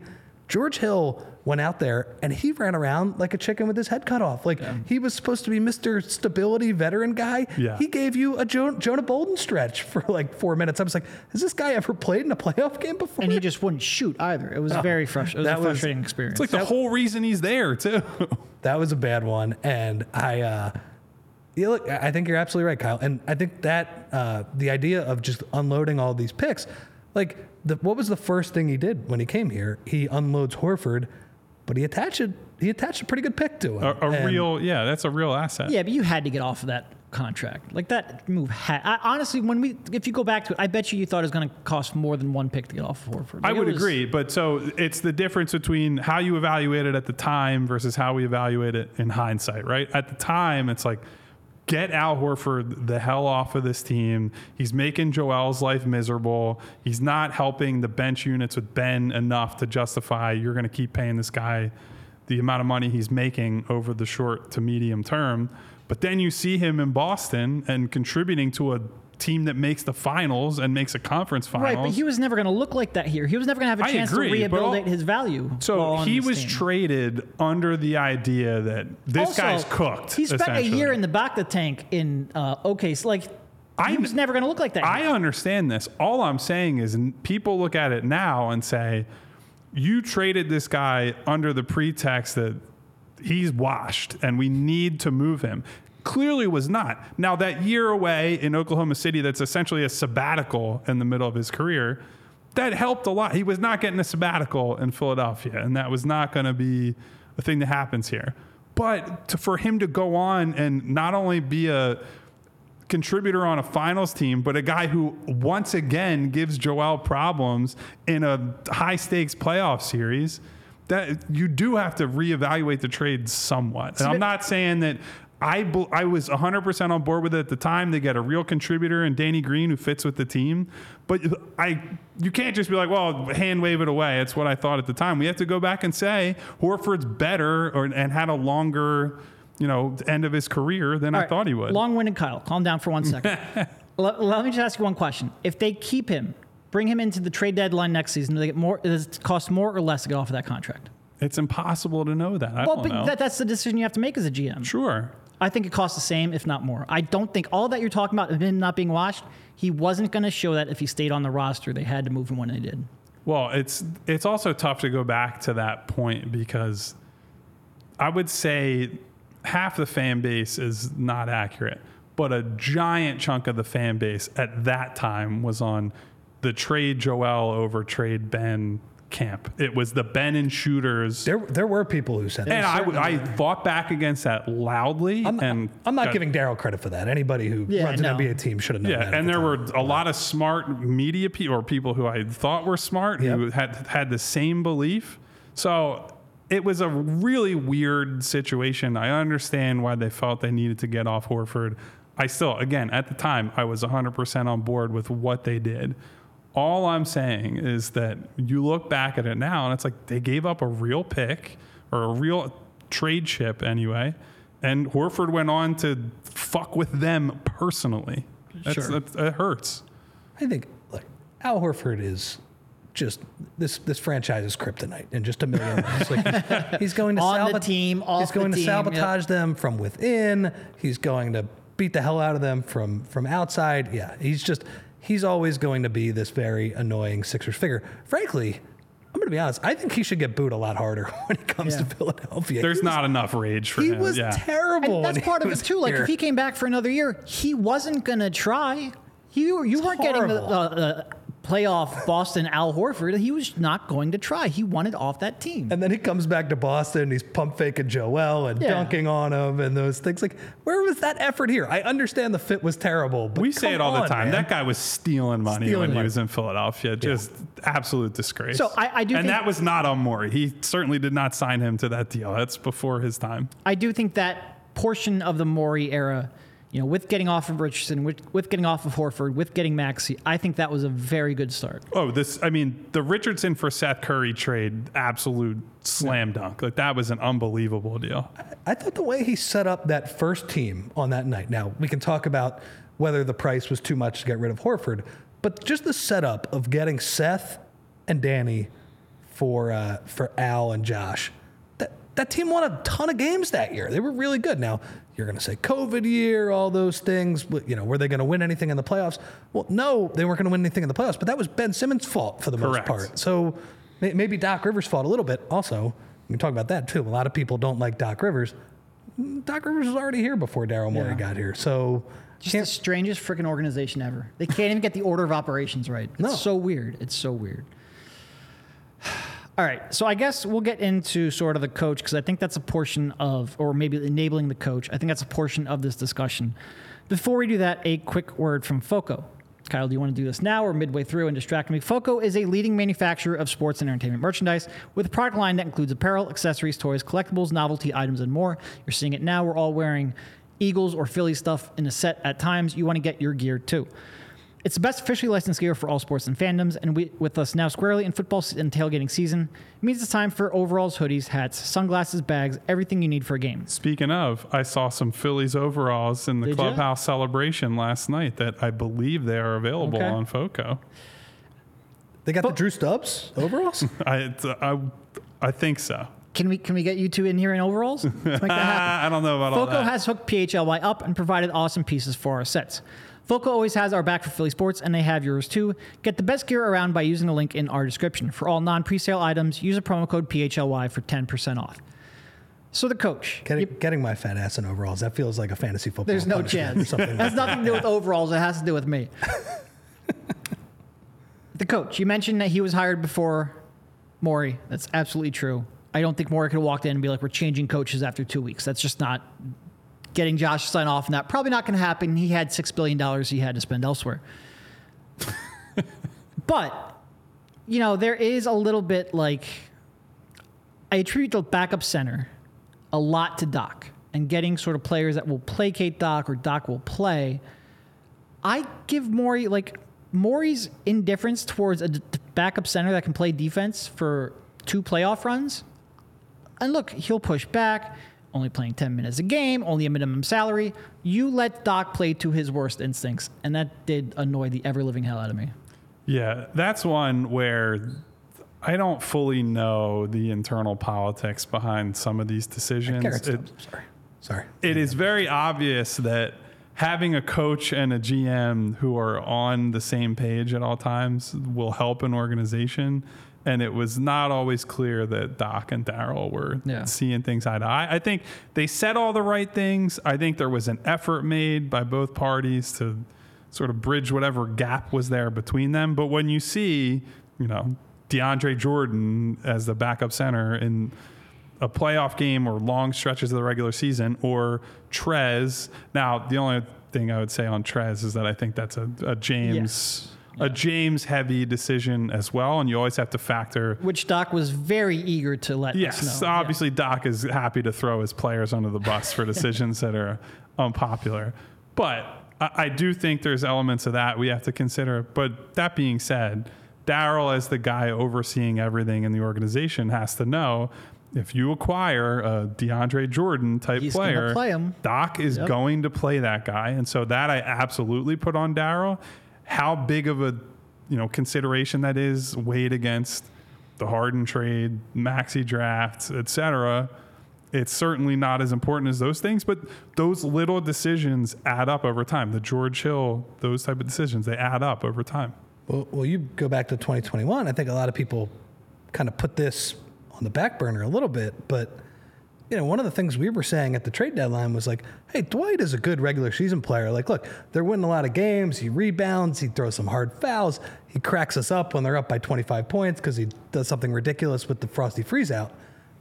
George Hill went out there and he ran around like a chicken with his head cut off. Like he was supposed to be Mr. Stability veteran guy. Yeah. He gave you a jo- Jonah Bolden stretch for like four minutes. I was like, has this guy ever played in a playoff game before? And he just wouldn't shoot either. It was very frustrating. It was that a was- frustrating experience. It's like the whole reason he's there too. That was a bad one, and I, uh, yeah, look, I I think you're absolutely right, Kyle, and I think that uh, the idea of just unloading all these picks, like, the, what was the first thing he did when he came here? He unloads Horford, but he attached a, he attached a pretty good pick to him. a, a And real, yeah, that's a real asset. Yeah, but you had to get off of that contract. Like that move had. I, honestly, when we, if you go back to it, I bet you you thought it was going to cost more than one pick to get off of Horford. I Like, it would was- agree, but so it's the difference between how you evaluate it at the time versus how we evaluate it in hindsight, right? At the time, it's like get Al Horford the hell off of this team. He's making Joel's life miserable. He's not helping the bench units with Ben enough to justify you're going to keep paying this guy the amount of money he's making over the short to medium term. But then you see him in Boston and contributing to a team that makes the finals and makes a conference finals. Right, but he was never going to look like that here. He was never going to have a I chance agree, to all- rehabilitate his value. So he was team. traded under the idea that this Also, guy's cooked. He spent a year in the back of the tank in uh, okay, so like I he was never going to look like that. I here. understand this. All I'm saying is, people look at it now and say, you traded this guy under the pretext that he's washed and we need to move him. Clearly was not. Now, that year away in Oklahoma City, that's essentially a sabbatical in the middle of his career, that helped a lot. He was not getting a sabbatical in Philadelphia, and that was not going to be a thing that happens here. But to, for him to go on and not only be a contributor on a finals team, but a guy who once again gives Joel problems in a high stakes playoff series. That you do have to reevaluate the trade somewhat. And I'm not saying that I I was 100% on board with it at the time. They get a real contributor in Danny Green who fits with the team, but I you can't just be like, well, hand wave it away. It's what I thought at the time. We have to go back and say Horford's better or, and had a longer, you know, end of his career than All I right, thought he would. Long-winded Kyle, calm down for one second. let, let me just ask you one question. If they keep him, bring him into the trade deadline next season, do they get more? Does it cost more or less to get off of that contract? It's impossible to know that. I Well, but that, that's the decision you have to make as a GM. sure. I think it costs the same, if not more. I don't think all that you're talking about of him not being washed. He wasn't going to show that if he stayed on the roster. They had to move him when they did. Well, it's it's also tough to go back to that point because I would say half the fan base is not accurate, but a giant chunk of the fan base at that time was on the trade Joel over trade Ben camp. It was the Ben and shooters. there, there were people who said and that. I, I fought back against that loudly. I'm, and I'm not got- giving Daryl credit for that. Anybody who Yeah, runs no. an NBA team should have known Yeah, that. and the there time. were a lot of smart media people or people who I thought were smart who had had the same belief. So it was a really weird situation. I understand why they felt they needed to get off Horford. I still, again, at the time, I was 100% on board with what they did. All I'm saying is that you look back at it now and it's like they gave up a real pick or a real trade chip anyway. And Horford went on to fuck with them personally. That's, Sure. that's, it hurts. I think look, Al Horford is just this this franchise is kryptonite in just a million ways. Like he's, he's going to On the team, off he's going the to team, yep. sabotage them from within. He's going to beat the hell out of them from from outside. Yeah, he's just he's always going to be this very annoying Sixers figure. Frankly, I'm going to be honest. I think he should get booed a lot harder when it comes to Philadelphia. There's was- not enough rage for him. He him. was yeah. terrible. And that's when he part of it was too. Like here. if he came back for another year, he wasn't going to try. You you weren't getting the, uh, uh, playoff Boston Al Horford, he was not going to try. He wanted off that team. And then he comes back to Boston. And he's pump faking Joel and Yeah. dunking on him and those things. Like, where was that effort here? I understand the fit was terrible, but we say it all on, the time. man. That guy was stealing money Stealing when he was in Philadelphia. Just absolute disgrace. So I- I do and think- that was not on Morey. He certainly did not sign him to that deal. That's before his time. I do think that portion of the Morey era, you know, with getting off of Richardson, with, with getting off of Horford, with getting Maxey, I think that was a very good start. Oh, this, I mean, the Richardson for Seth Curry trade, absolute slam dunk. Like, that was an unbelievable deal. I thought the way he set up that first team on that night. Now we can talk about whether the price was too much to get rid of Horford, but just the setup of getting Seth and Danny for uh, for Al and Josh. That that team won a ton of games that year. They were really good. Now you're going to say COVID year, all those things. But, you know, were they going to win anything in the playoffs? Well, no, they weren't going to win anything in the playoffs. But that was Ben Simmons' fault for the Correct. most part. So may- maybe Doc Rivers' fault a little bit. Also, we can talk about that too. A lot of people don't like Doc Rivers. Doc Rivers was already here before Daryl Morey Yeah. got here. So Just the strangest freaking organization ever. They can't even get the order of operations right. It's No. so weird. It's so weird. All right, so I guess we'll get into sort of the coach because I think that's a portion of, or maybe enabling the coach. I think that's a portion of this discussion. Before we do that, a quick word from Foco. Kyle, do you want to do this now or midway through and distract me? Foco is a leading manufacturer of sports and entertainment merchandise with a product line that includes apparel, accessories, toys, collectibles, novelty items, and more. You're seeing it now. We're all wearing Eagles or Philly stuff in a set at times. You want to get your gear too. It's the best officially licensed gear for all sports and fandoms, and we, with us now squarely in football and tailgating season, it means it's time for overalls, hoodies, hats, sunglasses, bags, everything you need for a game. Speaking of, I saw some Phillies overalls in the Did ya? clubhouse celebration last night that I believe they are available Okay. on FOCO. they got the Drew Stubbs overalls. I, it's, uh, I, I think so. Can we can we get you two in here in overalls? Let's make that happen. I don't know about all Foco has hooked PHLY up and provided awesome pieces for our sets. Foco always has our back for Philly sports, and they have yours too. Get the best gear around by using the link in our description. For all non presale items, use a promo code PHLY for 10% off. So, the coach. getting, getting my fat ass in overalls. That feels like a fantasy football. There's no chance. Something has nothing to do with overalls. It has to do with me. the coach. You mentioned that he was hired before Morey. That's absolutely true. I don't think Morey could have walked in and be like, "We're changing coaches after two weeks." That's just not getting Josh to sign off, and that probably not going to happen. He had six billion dollars he had to spend elsewhere. but you know, there is a little bit like I attribute the backup center a lot to Doc and getting sort of players that will placate Doc or Doc will play. I give Morey like Morey's indifference towards a d- backup center that can play defense for two playoff runs. And look, he'll push back, only playing 10 minutes a game, only a minimum salary. You let Doc play to his worst instincts, and that did annoy the ever living hell out of me. Yeah, that's one where I don't fully know the internal politics behind some of these decisions. Garrett It- Stubbs. Sorry. Sorry. it is very obvious that having a coach and a GM who are on the same page at all times will help an organization. And it was not always clear that Doc and Daryl were Yeah. seeing things eye to eye. I think they said all the right things. I think there was an effort made by both parties to sort of bridge whatever gap was there between them. But when you see, you know, DeAndre Jordan as the backup center in a playoff game or long stretches of the regular season, or Trez. Now, the only thing I would say on Trez is that I think that's a, a James. A James heavy decision as well, and you always have to factor. Which Doc was very eager to let Yes, us know. Yeah. obviously Doc is happy to throw his players under the bus for decisions that are unpopular, but I, I do think there's elements of that we have to consider. But that being said, Daryl, as the guy overseeing everything in the organization, has to know if you acquire a DeAndre Jordan type He's player, play him. Doc is Yep. going to play that guy, and so that I absolutely put on Daryl. How big of a you know consideration that is weighed against the Harden trade, Maxey drafts, etc. It's certainly not as important as those things, but those little decisions add up over time. The George Hill, those type of decisions, they add up over time. Well, well, you go back to 2021. I think a lot of people kind of put this on the back burner a little bit, but you know, one of the things we were saying at the trade deadline was like, hey, Dwight is a good regular season player. Like, look, they're winning a lot of games. He rebounds, he throws some hard fouls, he cracks us up when they're up by 25 points because he does something ridiculous with the Frosty freeze out.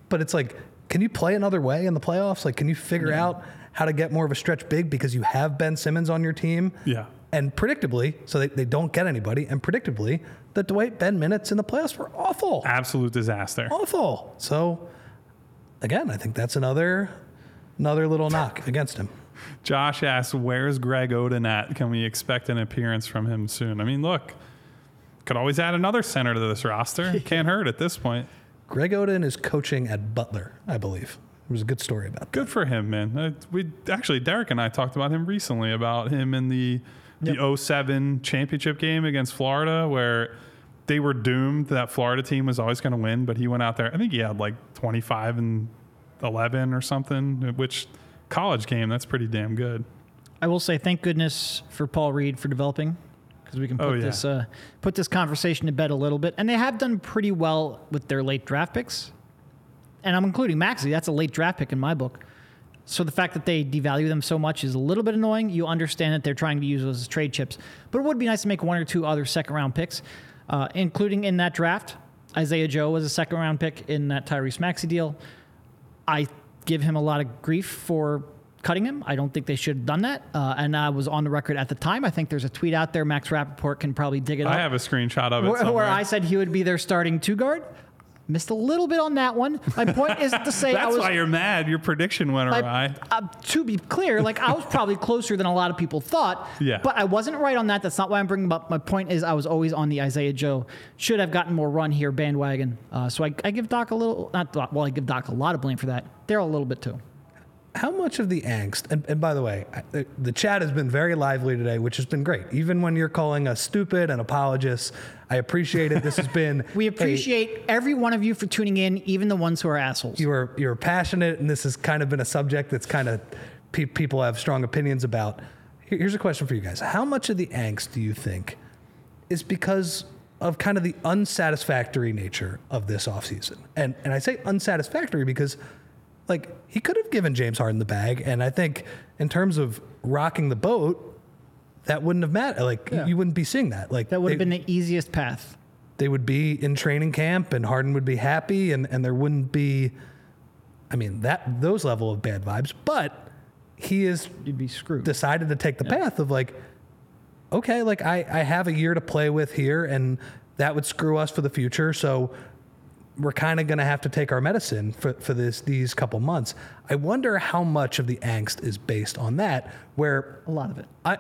But it's like, can you play another way in the playoffs? Like, can you figure out how to get more of a stretch big because you have Ben Simmons on your team? Yeah. And predictably, so they, they don't get anybody, and predictably, the Dwight Ben minutes in the playoffs were awful. Absolute disaster. Awful. So, again, I think that's another another little knock against him. Josh asks, "Where's Greg Oden at? Can we expect an appearance from him soon?" I mean, look, could always add another center to this roster. Can't hurt at this point. Greg Oden is coaching at Butler, I believe. There was a good story about that. Good for him, man. Uh, we actually Derek and I talked about him recently about him in the the 07 championship game against Florida where they were doomed. That Florida team was always going to win, but he went out there. I think he had like 25 and 11 or something, which college game that's pretty damn good. I will say thank goodness for Paul Reed for developing because we can put Oh, yeah. this uh, put this conversation to bed a little bit. And they have done pretty well with their late draft picks, and I'm including Maxey. That's a late draft pick in my book. So the fact that they devalue them so much is a little bit annoying. You understand that they're trying to use those as trade chips, but it would be nice to make one or two other second round picks, uh, including in that draft. Isaiah Joe was a second round pick in that Tyrese Maxey deal. I give him a lot of grief for cutting him. I don't think they should have done that. Uh, and I was on the record at the time. I think there's a tweet out there. Max Rappaport can probably dig it I up. I have a screenshot of it where, where I said he would be their starting two guard. Missed a little bit on that one. My point is to say I That's was. why you're mad. Your prediction went awry. I, uh, to be clear, like I was probably closer than a lot of people thought. Yeah. But I wasn't right on that. That's not why I'm bringing up. My point is I was always on the Isaiah Joe should have gotten more run here bandwagon. Uh, so I, I give Doc a little, not Doc, well, I give Doc a lot of blame for that. Daryl a little bit too. How much of the angst, and, and by the way, I- the, the chat has been very lively today, which has been great. Even when you're calling us stupid and apologists, I appreciate it. This has been. We a- appreciate every one of you for tuning in, even the ones who are assholes. you are you're passionate, and this has kind of been a subject that's kind of pe- people have strong opinions about. Here's a question for you guys: How much of the angst do you think is because of kind of the unsatisfactory nature of this offseason? And and I say unsatisfactory because like he could have given James Harden the bag, and I think in terms of rocking the boat, that wouldn't have mattered. Like Yeah. you wouldn't be seeing that. Like that would have been the easiest path. they would be in training camp and Harden would be happy and, and there wouldn't be I mean that those level of bad vibes. But he is You'd be screwed. decided to take the path of like, okay, like I, I have a year to play with here and that would screw us for the future. So we're kind of going to have to take our medicine for, for this these couple months. I wonder how much of the angst is based on that, where a lot of it. I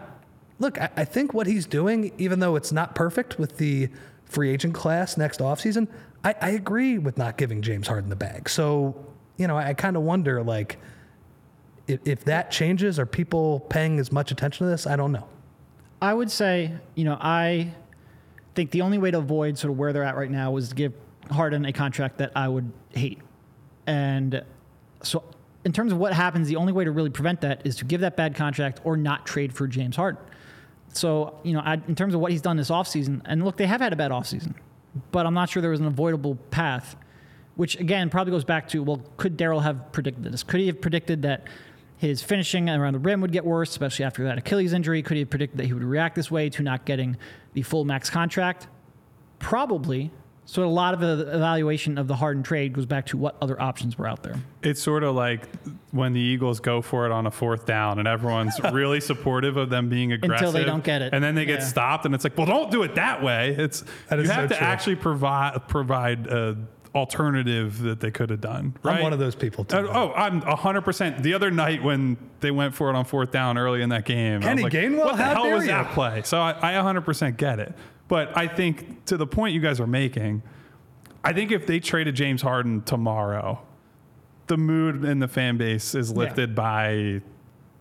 look, I, I think what he's doing, even though it's not perfect with the free agent class next offseason, I, I agree with not giving James Harden the bag. So, you know, I, I kind of wonder like if, if that changes, are people paying as much attention to this? I don't know. I would say, you know, I think the only way to avoid sort of where they're at right now was to give Harden a contract that I would hate. And so, in terms of what happens, the only way to really prevent that is to give that bad contract or not trade for James Harden. So, you know, I, in terms of what he's done this offseason, and look, they have had a bad offseason, but I'm not sure there was an avoidable path, which again probably goes back to well, could Daryl have predicted this? Could he have predicted that his finishing around the rim would get worse, especially after that Achilles injury? Could he have predicted that he would react this way to not getting the full max contract? Probably. So a lot of the evaluation of the Harden trade goes back to what other options were out there. It's sort of like when the Eagles go for it on a fourth down and everyone's really supportive of them being aggressive. until they don't get it. And then they get Yeah. stopped and it's like, well, don't do it that way. It's That you is have so to true. actually provide provide a alternative that they could have done. Right? I'm one of those people too. Uh, oh, I'm 100%. The other night when they went for it on fourth down early in that game, I was Kenny like, Gainwell, what the hell was you? that play? So I, I 100% get it. But I think to the point you guys are making, I think if they traded James Harden tomorrow, the mood in the fan base is lifted by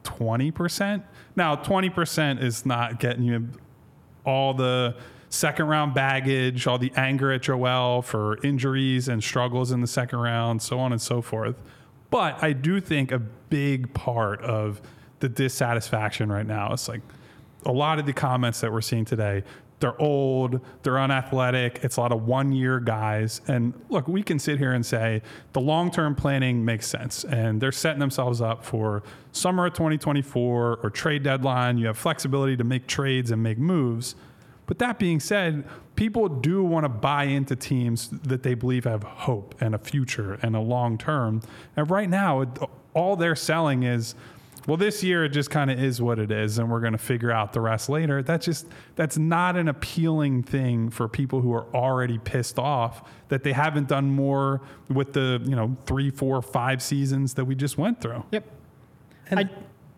20%. Now, 20% is not getting you all the second round baggage, all the anger at Joel for injuries and struggles in the second round, so on and so forth. But I do think a big part of the dissatisfaction right now is like a lot of the comments that we're seeing today they're old, they're unathletic. It's a lot of one year guys. And look, we can sit here and say the long term planning makes sense. And they're setting themselves up for summer of 2024 or trade deadline. You have flexibility to make trades and make moves. But that being said, people do want to buy into teams that they believe have hope and a future and a long term. And right now, all they're selling is well this year it just kind of is what it is and we're going to figure out the rest later that's just that's not an appealing thing for people who are already pissed off that they haven't done more with the you know three four five seasons that we just went through Yep. And, I-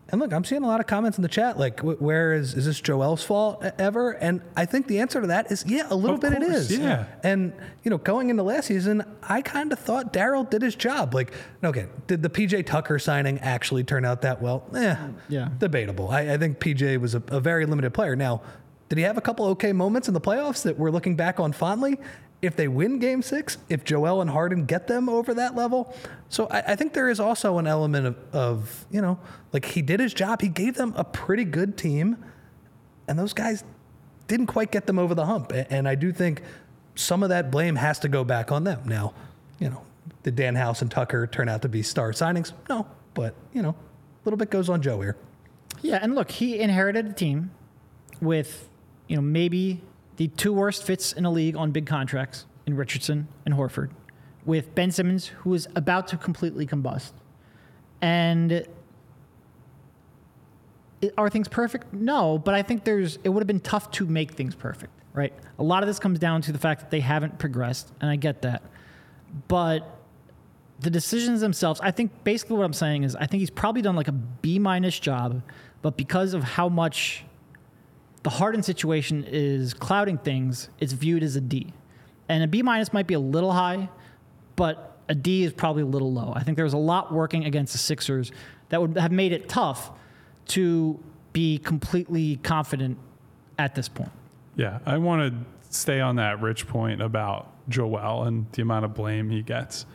and look, I'm seeing a lot of comments in the chat like, wh- where is is this Joel's fault ever? And I think the answer to that is yeah, a little Of bit it course, is. yeah. And you know, going into last season, I kind of thought Daryl did his job. Like, okay, did the PJ Tucker signing actually turn out that well? Eh, Yeah. debatable. I, I think PJ was a, a very limited player. Now, did he have a couple okay moments in the playoffs that we're looking back on fondly? If they win game six, if Joel and Harden get them over that level. So I, I think there is also an element of, of, you know, like he did his job. He gave them a pretty good team, and those guys didn't quite get them over the hump. A- And I do think some of that blame has to go back on them. Now, you know, did Danuel House and Tucker turn out to be star signings? No, but, you know, a little bit goes on Joe here. Yeah, and look, he inherited a team with, you know, maybe the two worst fits in the league on big contracts in Richardson and Horford, with Ben Simmons, who is about to completely combust. And are things perfect? No, but I think there's it would have been tough to make things perfect, right? A lot of this comes down to the fact that they haven't progressed, and I get that. But the decisions themselves, I think basically what I'm saying is I think he's probably done like a B minus job, but because of how much the Harden situation is clouding things, it's viewed as a D. And a B minus might be a little high, but a D is probably a little low. I think there was a lot working against the Sixers that would have made it tough to be completely confident at this point. Yeah, I want to stay on that rich point about Joel and the amount of blame he gets.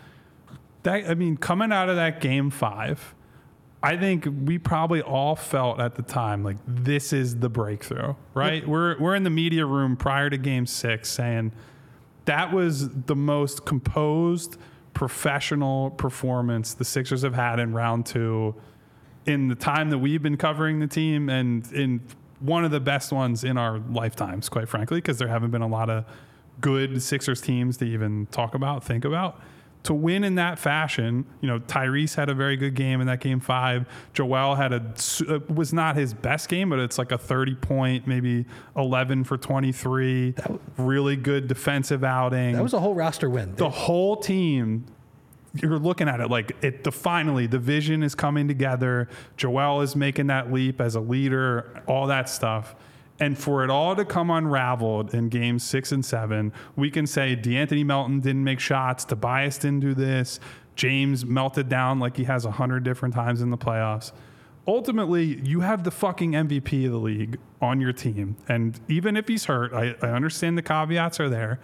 That I mean, coming out of that game five, I think we probably all felt at the time like this is the breakthrough, right? We're we're in the media room prior to game six saying that was the most composed, professional performance the Sixers have had in round two in the time that we've been covering the team and in one of the best ones in our lifetimes, quite frankly, because there haven't been a lot of good Sixers teams to even talk about, think about. To win in that fashion, you know, Tyrese had a very good game in that game five. Joel had a uh, was not his best game, but it's like a thirty point, maybe eleven for twenty three. Really good defensive outing That was a whole roster win. the whole team you're looking at it like it the finally the vision is coming together joel is making that leap as a leader all that stuff and for it all to come unraveled in games six and seven we can say deanthony melton didn't make shots tobias didn't do this james melted down like he has a hundred different times in the playoffs. Ultimately you have the fucking mvp of the league on your team. And even if he's hurt i, I understand the caveats are there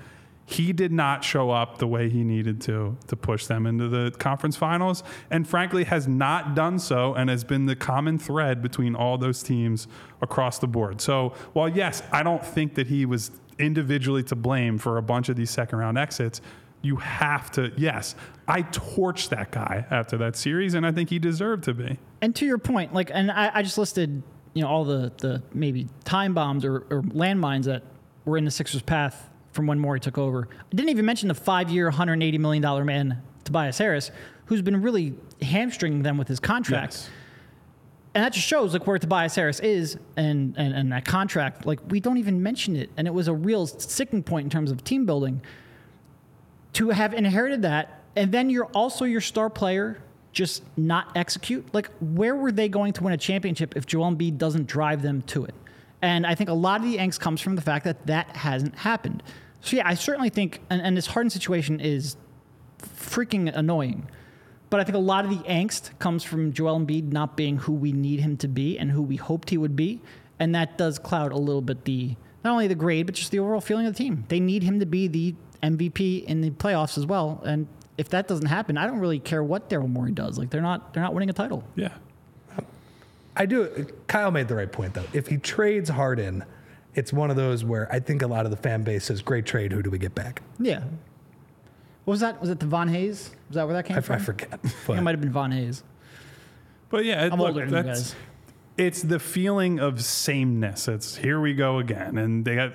he did not show up the way he needed to to push them into the conference finals and frankly has not done so and has been the common thread between all those teams across the board. So while yes i don't think that he was individually to blame for a bunch of these second round exits you have to yes i torched that guy after that series and i think he deserved to be. And to your point, like, and I, I just listed, you know, all the the maybe time bombs or, or landmines that were in the Sixers' path from when Morey took over. I didn't even mention the five-year, 180 million dollar man Tobias Harris, who's been really hamstringing them with his contract. Yes. And that just shows like where Tobias Harris is and, and and that contract. Like we don't even mention it, and it was a real sticking point in terms of team building. To have inherited that, and then you're also your star player just not execute. Like where were they going to win a championship if Joel Embiid doesn't drive them to it? And I think a lot of the angst comes from the fact that that hasn't happened. So yeah, I certainly think, and, and this Harden situation is freaking annoying. But I think a lot of the angst comes from Joel Embiid not being who we need him to be and who we hoped he would be, and that does cloud a little bit the not only the grade but just the overall feeling of the team. They need him to be the MVP in the playoffs as well, and if that doesn't happen, I don't really care what Daryl Morey does. Like they're not they're not winning a title. yeah I do. Kyle made the right point though. If he trades Harden it's one of those where I think a lot of the fan base says, "Great trade. Who do we get back?" Yeah. What was that? Was it the Von Hayes? Was that where that came I, from? I forget. I it might have been Von Hayes. But yeah, it, I'm look, older than you that's- guys. It's the feeling of sameness. It's here we go again, and they got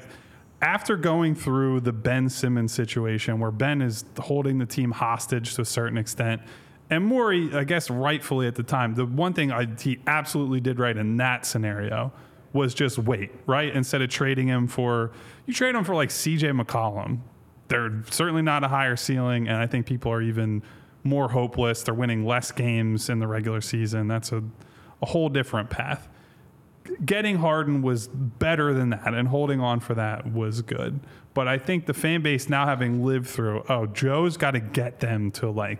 after going through the Ben Simmons situation where Ben is holding the team hostage to a certain extent. And Morey, I guess rightfully at the time, the one thing I, he absolutely did right in that scenario was just wait, right? Instead of trading him for, you trade him for like CJ McCollum. They're certainly not a higher ceiling, and I think people are even more hopeless. They're winning less games in the regular season. That's a, a whole different path. Getting Harden was better than that, and holding on for that was good. But I think the fan base now having lived through, oh, Joe's got to get them to like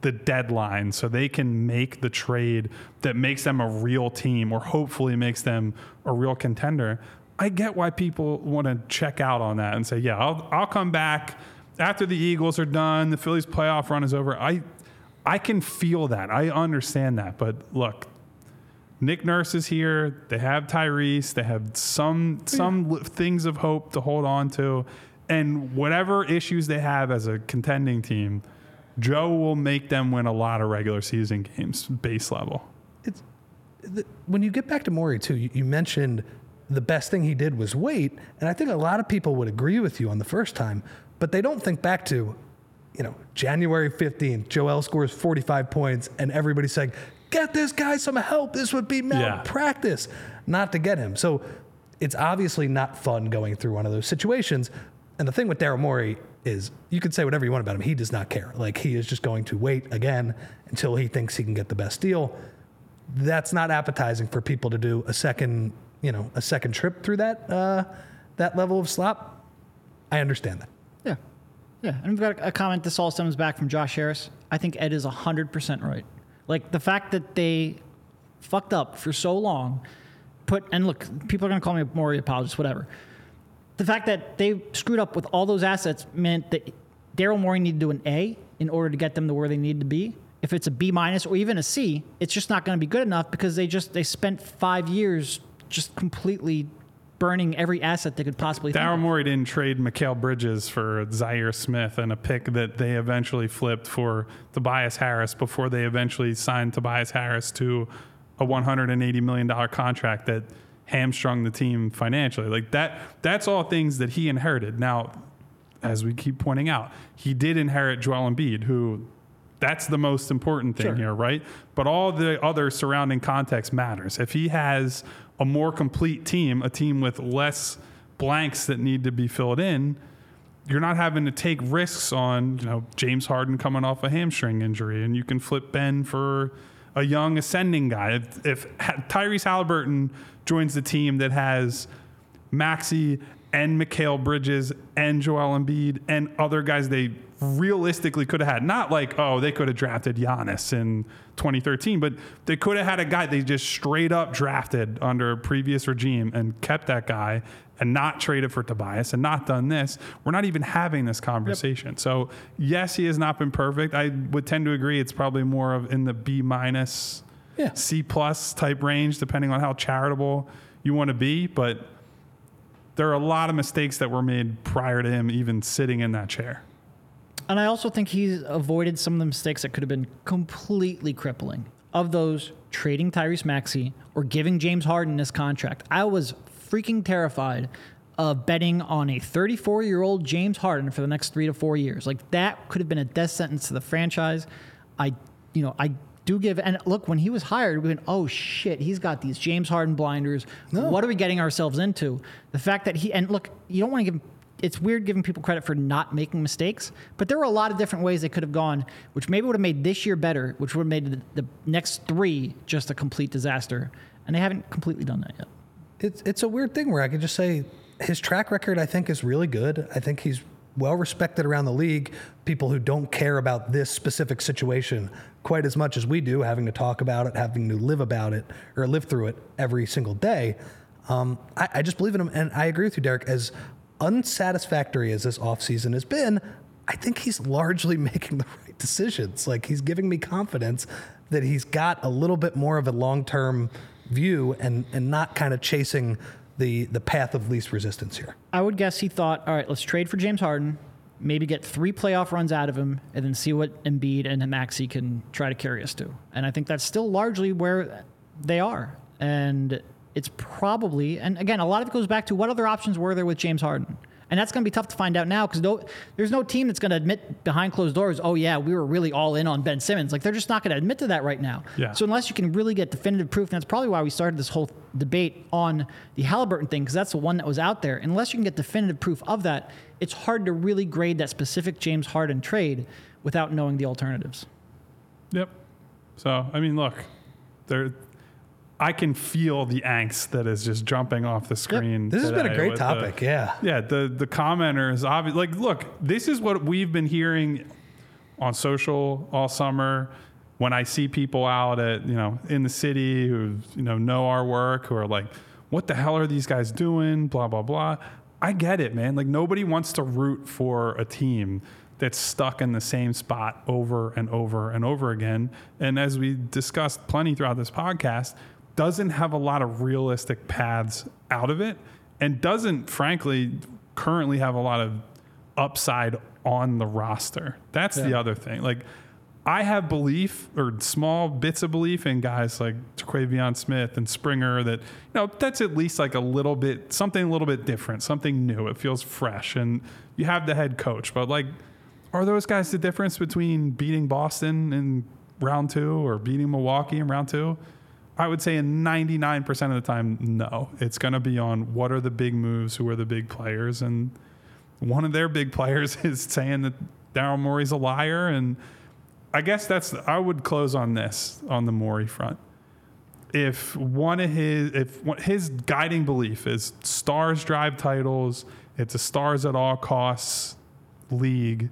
the deadline so they can make the trade that makes them a real team or hopefully makes them a real contender. I get why people want to check out on that and say, yeah, I'll, I'll come back after the Eagles are done, the Phillies playoff run is over. I, I can feel that. I understand that. But look, Nick Nurse is here. They have Tyrese. They have some some li- things of hope to hold on to, and whatever issues they have as a contending team, Joe will make them win a lot of regular season games, base level. it's the, when you get back to Morey too, you, you mentioned the best thing he did was wait, and I think a lot of people would agree with you on the first time, but they don't think back to, you know, January fifteenth, Joel scores forty five points, and everybody's saying, "Get this guy some help. This would be malpractice not to get him." So it's obviously not fun going through one of those situations. And the thing with Daryl Morey is you can say whatever you want about him. He does not care. Like he is just going to wait again until he thinks he can get the best deal that's not appetizing for people to do a second, you know, a second trip through that uh, that level of slop. I understand that. Yeah. Yeah. And we've got a comment. This all stems back from Josh Harris. I think Ed is 100% right. Like the fact that they fucked up for so long, put, and look, people are going to call me a Morey apologist, whatever. The fact that they screwed up with all those assets meant that Daryl Morey needed to do an A in order to get them to where they needed to be. If it's a B minus or even a C, it's just not going to be good enough because they just they spent five years just completely burning every asset they could possibly. Daryl. Morey didn't trade Mikal Bridges for Zhaire Smith and a pick that they eventually flipped for Tobias Harris before they eventually signed Tobias Harris to a $180 million contract that hamstrung the team financially. Like that, that's all things that he inherited. Now, as we keep pointing out, he did inherit Joel Embiid, who that's the most important thing Sure. here, right? But all the other surrounding context matters. If he has a more complete team, a team with less blanks that need to be filled in, you're not having to take risks on, you know, James Harden coming off a hamstring injury, and you can flip Ben for a young ascending guy. If, if Tyrese Halliburton joins the team that has Maxey and Mikal Bridges and Joel Embiid and other guys they realistically could have had. Not like, oh, they could have drafted Giannis in 2013, but they could have had a guy they just straight up drafted under a previous regime and kept that guy and not traded for Tobias and not done this. We're not even having this conversation. So, yes, he has not been perfect. I would tend to agree it's probably more of in the B minus Yeah. C plus type range, depending on how charitable you want to be. But there are a lot of mistakes that were made prior to him even sitting in that chair. And I also think he's avoided some of the mistakes that could have been completely crippling. Of those, trading Tyrese Maxey or giving James Harden this contract. I was freaking terrified of betting on a 34 year old James Harden for the next three to four years. Like that could have been a death sentence to the franchise. I, you know, I do give, and look, when he was hired, we went, oh shit, he's got these James Harden blinders. What are we getting ourselves into? The fact that he, and look, you don't want to give him it's weird giving people credit for not making mistakes, but there were a lot of different ways they could have gone, which maybe would have made this year better, which would have made the, the next three just a complete disaster. And they haven't completely done that yet. It's it's a weird thing where I could just say his track record I think is really good. I think he's well respected around the league. People who don't care about this specific situation quite as much as we do, having to talk about it, having to live about it or live through it every single day. Um, I, I just believe in him, and I agree with you, Derek. As unsatisfactory as this offseason has been, I think he's largely making the right decisions. Like he's giving me confidence that he's got a little bit more of a long term view and and not kind of chasing the the path of least resistance here. I would guess he thought, all right, let's trade for James Harden, maybe get three playoff runs out of him, and then see what Embiid and Maxey can try to carry us to. And I think that's still largely where they are. And it's probably, and again, a lot of it goes back to what other options were there with James Harden? And that's going to be tough to find out now because no, there's no team that's going to admit behind closed doors, oh, yeah, we were really all in on Ben Simmons. Like, they're just not going to admit to that right now. Yeah. So, unless you can really get definitive proof, and that's probably why we started this whole debate on the Halliburton thing, because that's the one that was out there. Unless you can get definitive proof of that, it's hard to really grade that specific James Harden trade without knowing the alternatives. Yep. So I mean, look, there. I can feel the angst that is just jumping off the screen. This has been a great with the- topic. yeah. Yeah, the the commenters obviously like look, this is what we've been hearing on social all summer. When I see people out at you know in the city who you know know our work, who are like, "What the hell are these guys doing?" Blah blah blah. I get it, man. Like nobody wants to root for a team that's stuck in the same spot over and over and over again. And as we discussed plenty throughout this podcast, doesn't have a lot of realistic paths out of it and doesn't frankly currently have a lot of upside on the roster. That's the other thing. Like I have belief or small bits of belief in guys like Terquavion Smith and Springer that you know that's at least like a little bit something a little bit different, something new. It feels fresh, and you have the head coach. But like, are those guys the difference between beating Boston in round two or beating Milwaukee in round two? I would say in 99% of the time, no. It's going to be on what are the big moves, who are the big players, and one of their big players is saying that Daryl Morey's a liar. And I guess that's, I would close on this on the Morey front. If one of his, if his guiding belief is stars drive titles, it's a stars at all costs league,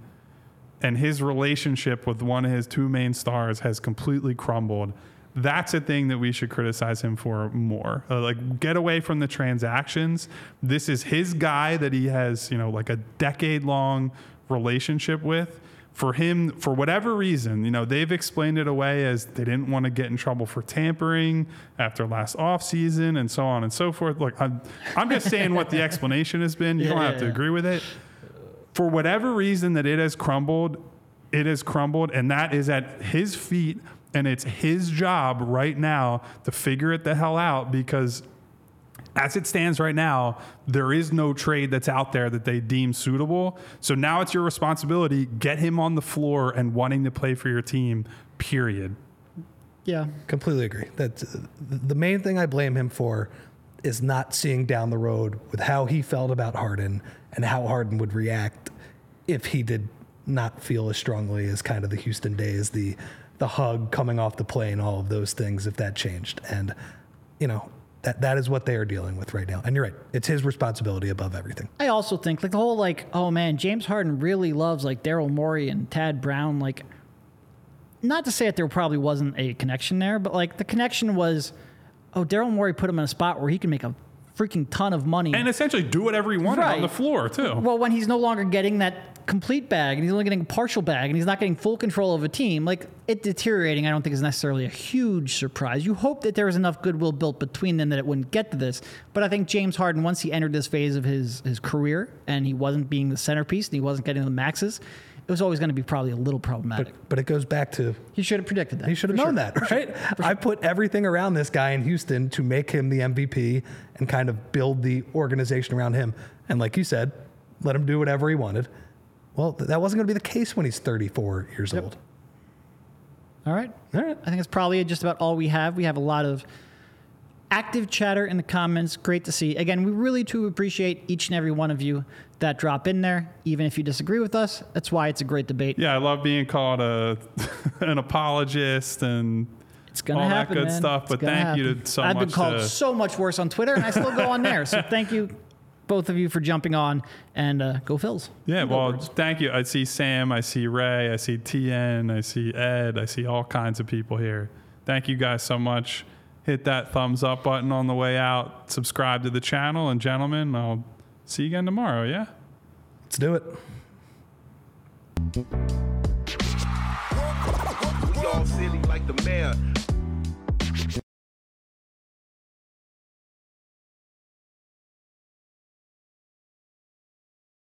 and his relationship with one of his two main stars has completely crumbled. That's a thing that we should criticize him for more. Uh, like, get away from the transactions. This is his guy that he has, you know, like a decade long relationship with. For him, for whatever reason, you know, they've explained it away as they didn't want to get in trouble for tampering after last offseason and so on and so forth. Look, I'm, I'm just saying what the explanation has been. You don't Yeah, have to yeah. agree with it for whatever reason that it has crumbled, it has crumbled, and that is at his feet, and it's his job right now to figure it the hell out because. As it stands right now, there is no trade that's out there that they deem suitable. So now it's your responsibility. Get him on the floor and wanting to play for your team, period. Yeah. Completely agree. That the main thing I blame him for is not seeing down the road with how he felt about Harden and how Harden would react if he did not feel as strongly as kind of the Houston days, the the hug coming off the plane, all of those things, if that changed. And you know, that that is what they are dealing with right now. And you're right. It's his responsibility above everything. I also think like the whole like, oh man, James Harden really loves like Daryl Morey and Tad Brown. Like, not to say that there probably wasn't a connection there, but like the connection was, oh, Daryl Morey put him in a spot where he can make a freaking ton of money. And essentially do whatever he wanted on the floor, too. well, when he's no longer getting that complete bag and he's only getting a partial bag and he's not getting full control of a team, like it deteriorating, I don't think is necessarily a huge surprise. You hope that there was enough goodwill built between them that it wouldn't get to this. But I think James Harden, once he entered this phase of his his career and he wasn't being the centerpiece and he wasn't getting the maxes, it was always going to be probably a little problematic. But but it goes back to he should have predicted that. He should have known sure. that, right? I put everything around this guy in Houston to make him the MVP and kind of build the organization around him. And like you said, let him do whatever he wanted. Well, th- that wasn't going to be the case when he's 34 years old. All right. All right. I think that's probably just about all we have. We have a lot of active chatter in the comments. Great to see. Again, we really do appreciate each and every one of you that drop in there, even if you disagree with us. That's why it's a great debate. yeah, I love being called a an apologist and It's gonna all that good man. stuff. It's But gonna thank you happen. to so I've been called to- so much worse on Twitter, and I still go on there. So thank you, both of you, for jumping on and uh, go Phils. Yeah, Go well, Birds. thank you. I see Sam, I see Ray, I see TN, I see Ed, I see all kinds of people here. Thank you guys so much. Hit that thumbs up button on the way out. Subscribe to the channel, and gentlemen, I'll see you again tomorrow. Yeah. Let's do it. We all silly like the mayor.